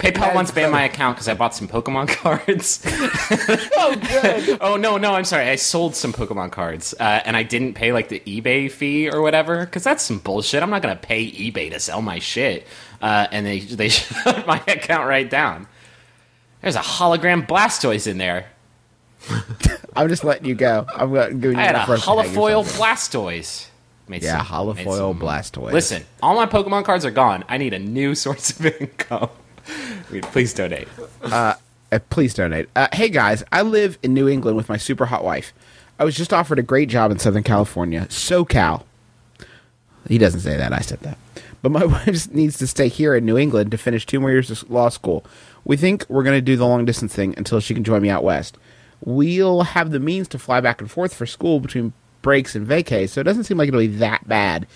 PayPal once banned my account because I bought some Pokemon cards.
oh good.
oh no, no, I'm sorry. I sold some Pokemon cards, uh, and I didn't pay like the eBay fee or whatever because that's some bullshit. I'm not gonna pay eBay to sell my shit, uh, and they they shut my account right down. There's a hologram Blastoise in there.
I'm just letting you go. I'm gonna giving you
I had a
enough room to hang
holofoil. Blastoise. Made
Yeah,
some-
holofoil Blastoise.
Listen, all my Pokemon cards are gone. I need a new source of income. Please donate.
Uh, please donate. Uh, hey guys, I live in New England with my super hot wife. I was just offered a great job in Southern California, SoCal. He doesn't say that. I said that. But my wife needs to stay here in New England to finish two more years of law school. We think we're going to do the long distance thing until she can join me out west. We'll have the means to fly back and forth for school between breaks and vacays, so it doesn't seem like it'll be that bad.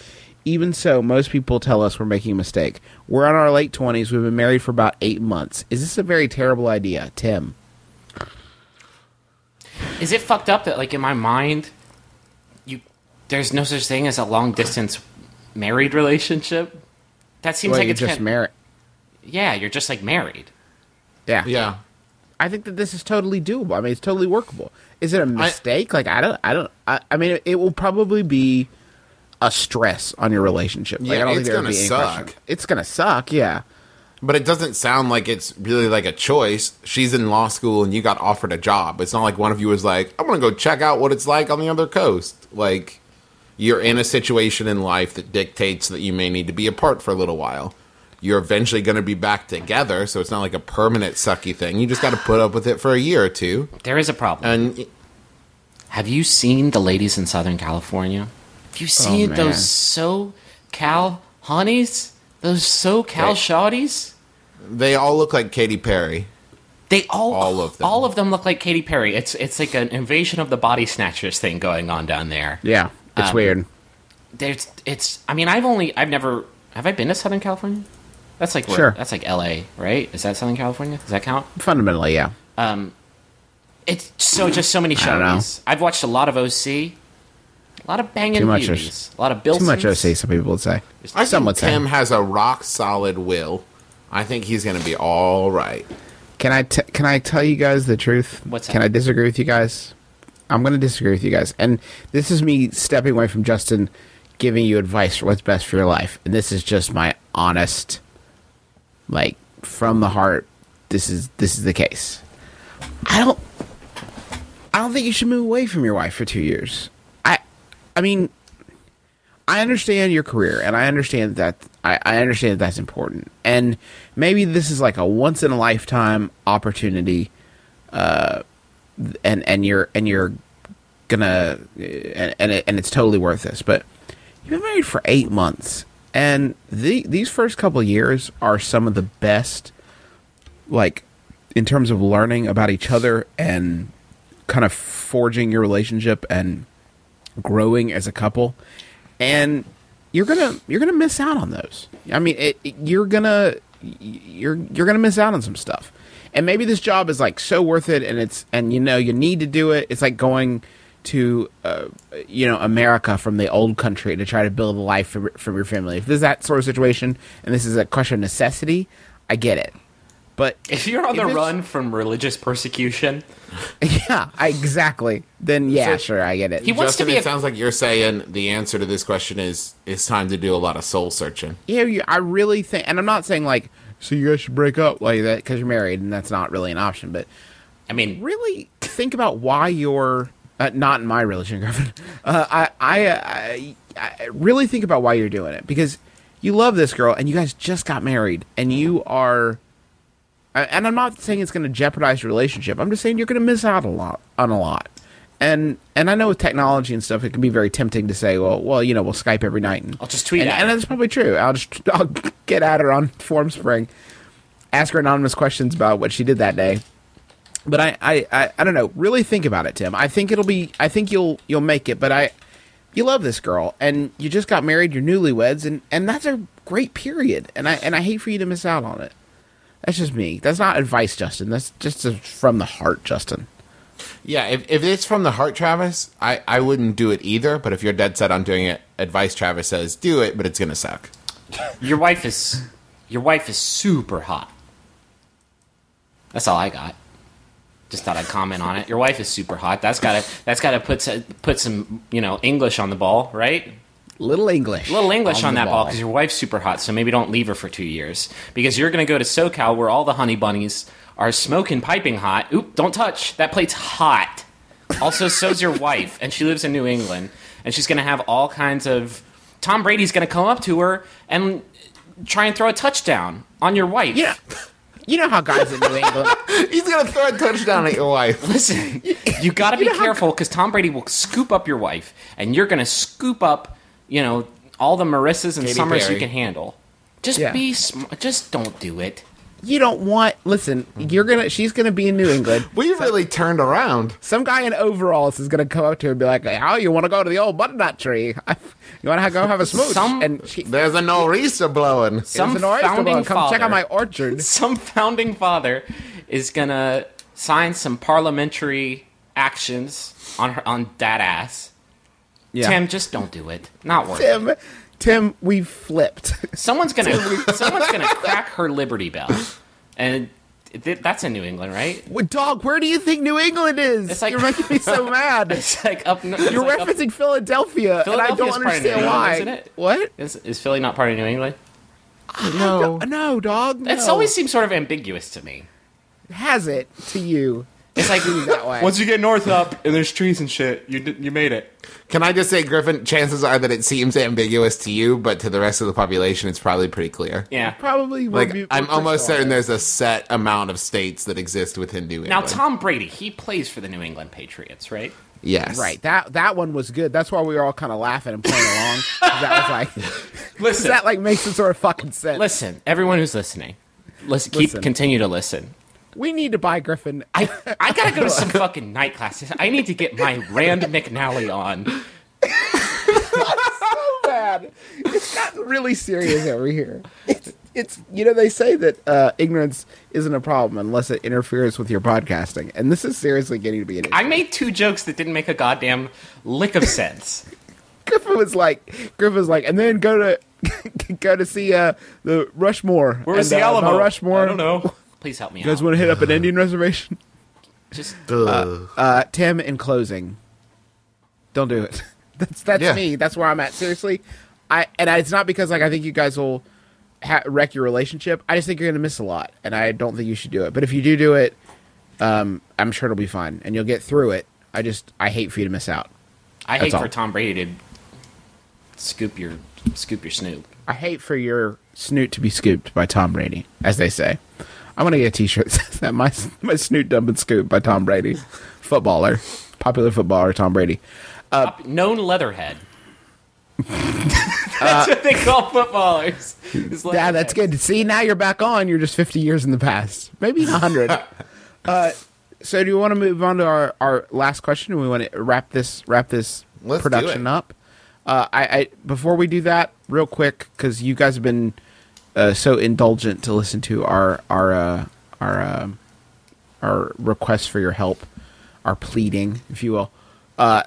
Even so, most people tell us we're making a mistake. We're in our late 20s. We've been married for about eight months. Is this a very terrible idea, Tim?
Is it fucked up that like in my mind, you there's no such thing as a long distance married relationship? That seems
Well,
like
you're
it's
just
kind-
married.
Yeah, you're just like married.
Yeah.
Yeah.
I think that this is totally doable. I mean, it's totally workable. Is it a mistake? like, I don't, I don't, I, I mean, it, it will probably be a stress on your relationship. Like,
Yeah,
I don't
it's
think
gonna
be
suck.
question. It's gonna suck. Yeah.
But it doesn't sound like it's really like a choice. She's in law school and you got offered a job. It's not like one of you was like, I'm going to go check out what it's like on the other coast. Like, you're in a situation in life that dictates that you may need to be apart for a little while. You're eventually going to be back together, so it's not like a permanent sucky thing. You just got to put up with it for a year or two.
There is a problem.
And
Have you seen the ladies in Southern California? Have you seen
man.
those so cal honeys? Those so cal
Right.
shawties?
they all look like Katy Perry.
They all
All of them.
all of them look like Katy Perry. It's it's like an invasion of the body snatchers thing going on down there.
Yeah. It's
Um,
weird.
There's it's I mean I've only I've never have I been to Southern California? That's like where,
Sure.
that's like L.A. right? Is that Southern California? Does that count?
Fundamentally, yeah.
It's so just so many
I
shows. I've watched a lot of OC, a lot of banging
Too much
beauties, a lot of Bill.
Too much OC. Some people would say.
I
Some
think
would say.
Tim has a rock solid will. I think he's going to be all right.
Can I t- can I tell you guys the truth?
What's
Can
that?
I disagree with you guys? I'm going to disagree with you guys, and this is me stepping away from Justin, giving you advice for what's best for your life, and this is just my honest, like from the heart. This is this is the case. I don't. I don't think you should move away from your wife for two years. I, I mean, I understand your career, and I understand that I, I understand that that's important, and maybe this is like a once in a lifetime opportunity, uh, and and you're and you're gonna and and, it, and it's totally worth this. But you've been married for eight months, and the these first couple years are some of the best, like in terms of learning about each other and kind of forging your relationship and growing as a couple. And you're gonna you're gonna miss out on those. I mean it, it- you're gonna you're you're gonna miss out on some stuff. And maybe this job is like so worth it and it's and you know you need to do it. It's like going to uh, you know america from the old country to try to build a life for, from your family. If this is that sort of situation and this is a question of necessity i get it But
If you're on the
If it's-
run from religious persecution,
yeah, I- exactly. Then yeah,
So-
sure, I get it.
He wants to be
it
a-
sounds like you're saying the answer to this question is it's time to do a lot of soul searching.
yeah, you, I really think, and I'm not saying like, so you guys should break up like that because you're married, and that's not really an option. But
I mean,
really think about why you're uh, not in my religion, Griffin. Uh, I, I, I, I really think about why you're doing it because you love this girl, and you guys just got married, and you are. And I'm not saying it's going to jeopardize your relationship. I'm just saying you're going to miss out a lot on a lot. And and I know with technology and stuff, it can be very tempting to say, well, well, you know, we'll Skype every night, and
I'll just tweet
and, and that's probably true. I'll just I'll get at her on Formspring, ask her anonymous questions about what she did that day. But I, I, I, I don't know. Really think about it, Tim. I think it'll be. I think you'll you'll make it. But I, you love this girl, and you just got married. You're newlyweds, and and that's a great period. And I and I hate for you to miss out on it. That's just me. That's not advice, Justin. That's just a, from the heart, Justin.
Yeah, if, if it's from the heart, Travis, I, I wouldn't do it either. But if you're dead set on doing it, advice Travis says do it, but it's gonna suck.
your wife is your wife is super hot. That's all I got. Just thought I'd comment on it. Your wife is super hot. That's gotta that's gotta put s- put some you know English on the ball, right?
Little English.
little English on,
the
that ball because your wife's super hot. So maybe don't leave her for two years because you're going to go to SoCal where all the honey bunnies are smoking piping hot. Oop! Don't touch that plate's hot. Also, so's your wife, and she lives in New England, and she's going to have all kinds of. Tom Brady's going to come up to her and try and throw a touchdown on your wife.
Yeah. You know how guys in New England.
He's gonna throw a touchdown at your wife.
Listen, you got to be careful because Tom Brady will scoop up your wife, and you're going to scoop up, you know, all the Marissas and
Katy
Summers
Perry.
you can handle. Just
Yeah.
be, sm- just don't do it.
You don't want. Listen, you're gonna. She's gonna be in New England.
We really turned around.
Some guy in overalls is gonna come up to her and be like, "Oh, you want to go to the old butternut tree? you want to go have a smooch?"
Some-
and she,
There's a nor'easter blowing.
Some
There's an oyster
founding
bowl. Come
father,
check out my orchard.
some founding father is gonna sign some parliamentary actions on her on that ass.
Yeah.
Tim, just don't do it. Not worth it.
Tim, Tim, we flipped.
Someone's gonna someone's gonna crack her Liberty Bell, and th- that's in New England, right?
What dog? Where do you think New England is?
It's like-
You're making me so mad.
It's like up. It's
You're
like up-
referencing Philadelphia, and I don't
Philadelphia's part of New
understand
England,
why.
isn't it?
What?
is, is Philly not part of New England?
No, no, dog. No.
It's always seems sort of ambiguous to me.
has it to you.
It's like
that way.
once you get north up and there's trees and shit, you d- you made it.
Can I just say, Griffin? Chances are that it seems ambiguous to you, but to the rest of the population, it's probably pretty clear.
Yeah.
Probably
Like,
be-
I'm almost
crystallize.
certain there's a set amount of states that exist within New England.
Now Tom Brady, he plays for the New England Patriots, right?
yes,
Right. That that one was good. That's why we were all kind of laughing and playing along. that was like
Listen,
that like makes some sort of fucking sense.
listen, everyone who's listening, listen, keep
Listen.
continue to listen.
We need to buy Griffin.
I I gotta go to some fucking night classes. I need to get my Rand McNally on.
So bad. It's gotten really serious over here. It's, it's you know they say that uh, ignorance isn't a problem unless it interferes with your podcasting, and this is seriously getting to be an issue.
I made two jokes that didn't make a goddamn lick of sense.
Griffin was like, Griffin was like, and then go to go to see uh, the Rushmore.
Where's
and,
the
uh,
Alamo?
Mount Rushmore.
I don't know. Please help me
You guys
out.
want to hit up an Indian reservation?
Just
Ugh.
Uh, Tim, in closing, don't do it. That's that's
Yeah.
me. That's where I'm at. Seriously, I and I, it's not because like I think you guys will ha- wreck your relationship. I just think you're gonna miss a lot, and I don't think you should do it. But if you do do it, um, I'm sure it'll be fine, and you'll get through it. I just I hate for you to miss out.
I
That's
hate for. Tom Brady to scoop your scoop your snoop.
I hate for your snoot to be scooped by Tom Brady, as they say. I want to get a T-shirt that my my snoot done been scooped by Tom Brady, footballer, popular footballer Tom Brady.
Known leatherhead. That's what they call footballers.
Yeah, that's good. See, now you're back on. You're just 50 years in the past, maybe 100. uh, so, do you want to move on to our, our last question? We want to wrap this wrap this
Let's
production up. Uh, I, I before we do that, real quick, because you guys have been uh, so indulgent to listen to our our uh, our um our requests for your help, our pleading, if you will. Uh,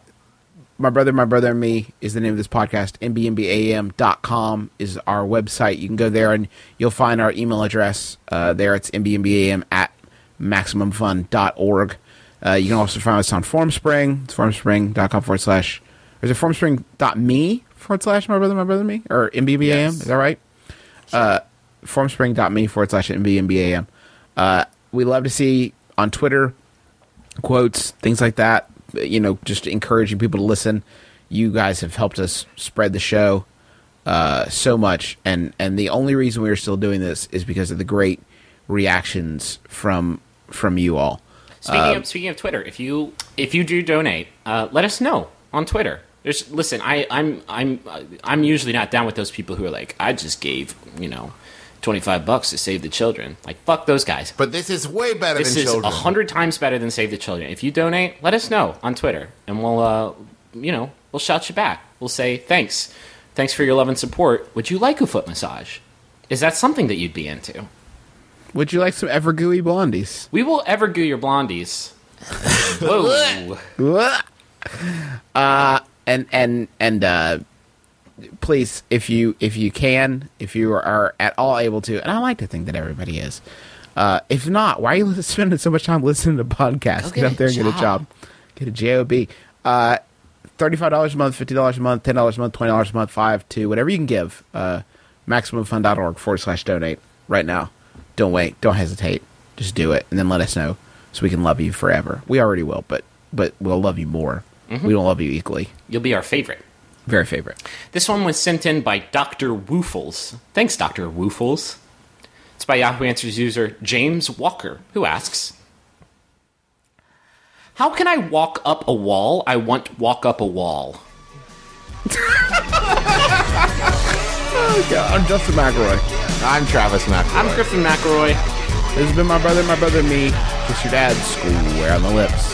my brother, my brother, and me is the name of this podcast. mbmbam.com is our website. You can go there and you'll find our email address. Uh, there it's mbmbam at maximumfun.org. Uh, you can also find us on Formspring. It's formspring.com forward slash, or is it formspring.me forward slash my brother, my brother, and me? Or mbmbam?
Yes.
Is that right? Uh, formspring.me forward slash mbmbam. Uh, we love to see on Twitter quotes, things like that. You know, just encouraging people to listen. You guys have helped us spread the show uh, so much, and and the only reason we are still doing this is because of the great reactions from from you all.
Speaking of speaking of Twitter, if you if you do donate, uh, let us know on Twitter. There's listen, I I'm I'm I'm usually not down with those people who are like, I just gave you know twenty five bucks to save the children. Like fuck those guys.
But this is way better
This
than
is
children.
a hundred times better than Save the Children. If you donate, let us know on Twitter, and we'll, uh, you know, we'll shout you back. We'll say thanks, thanks for your love and support. Would you like a foot massage? Is that something that you'd be into?
Would you like some Evergooey blondies?
We will ever goo your blondies. Whoa!
Uh, and and and uh, please, if you if you can, if you are at all able to, and I like to think that everybody is. Uh, if not, why are you spending so much time listening to podcasts?
Go
Get,
get
out there and get a
job.
job. Get a job. Uh, thirty-five dollars a month, fifty dollars a month, ten dollars a month, twenty dollars a month, five, two, whatever you can give. Uh, MaximumFun.org forward slash donate right now. Don't wait. Don't hesitate. Just do it, and then let us know so we can love you forever. We already will, but but we'll love you more. We don't love you equally.
You'll be our favorite.
Very favorite.
This one was sent in by Dr. Woofles. Thanks, Dr. Woofles. It's by Yahoo Answers user James Walker, who asks How can I walk up a wall? I want walk up a wall.
Oh, I'm Justin McElroy.
I'm Travis McElroy.
I'm Griffin McElroy.
This has been my brother, my brother, and me. Kiss your dad's square on the lips.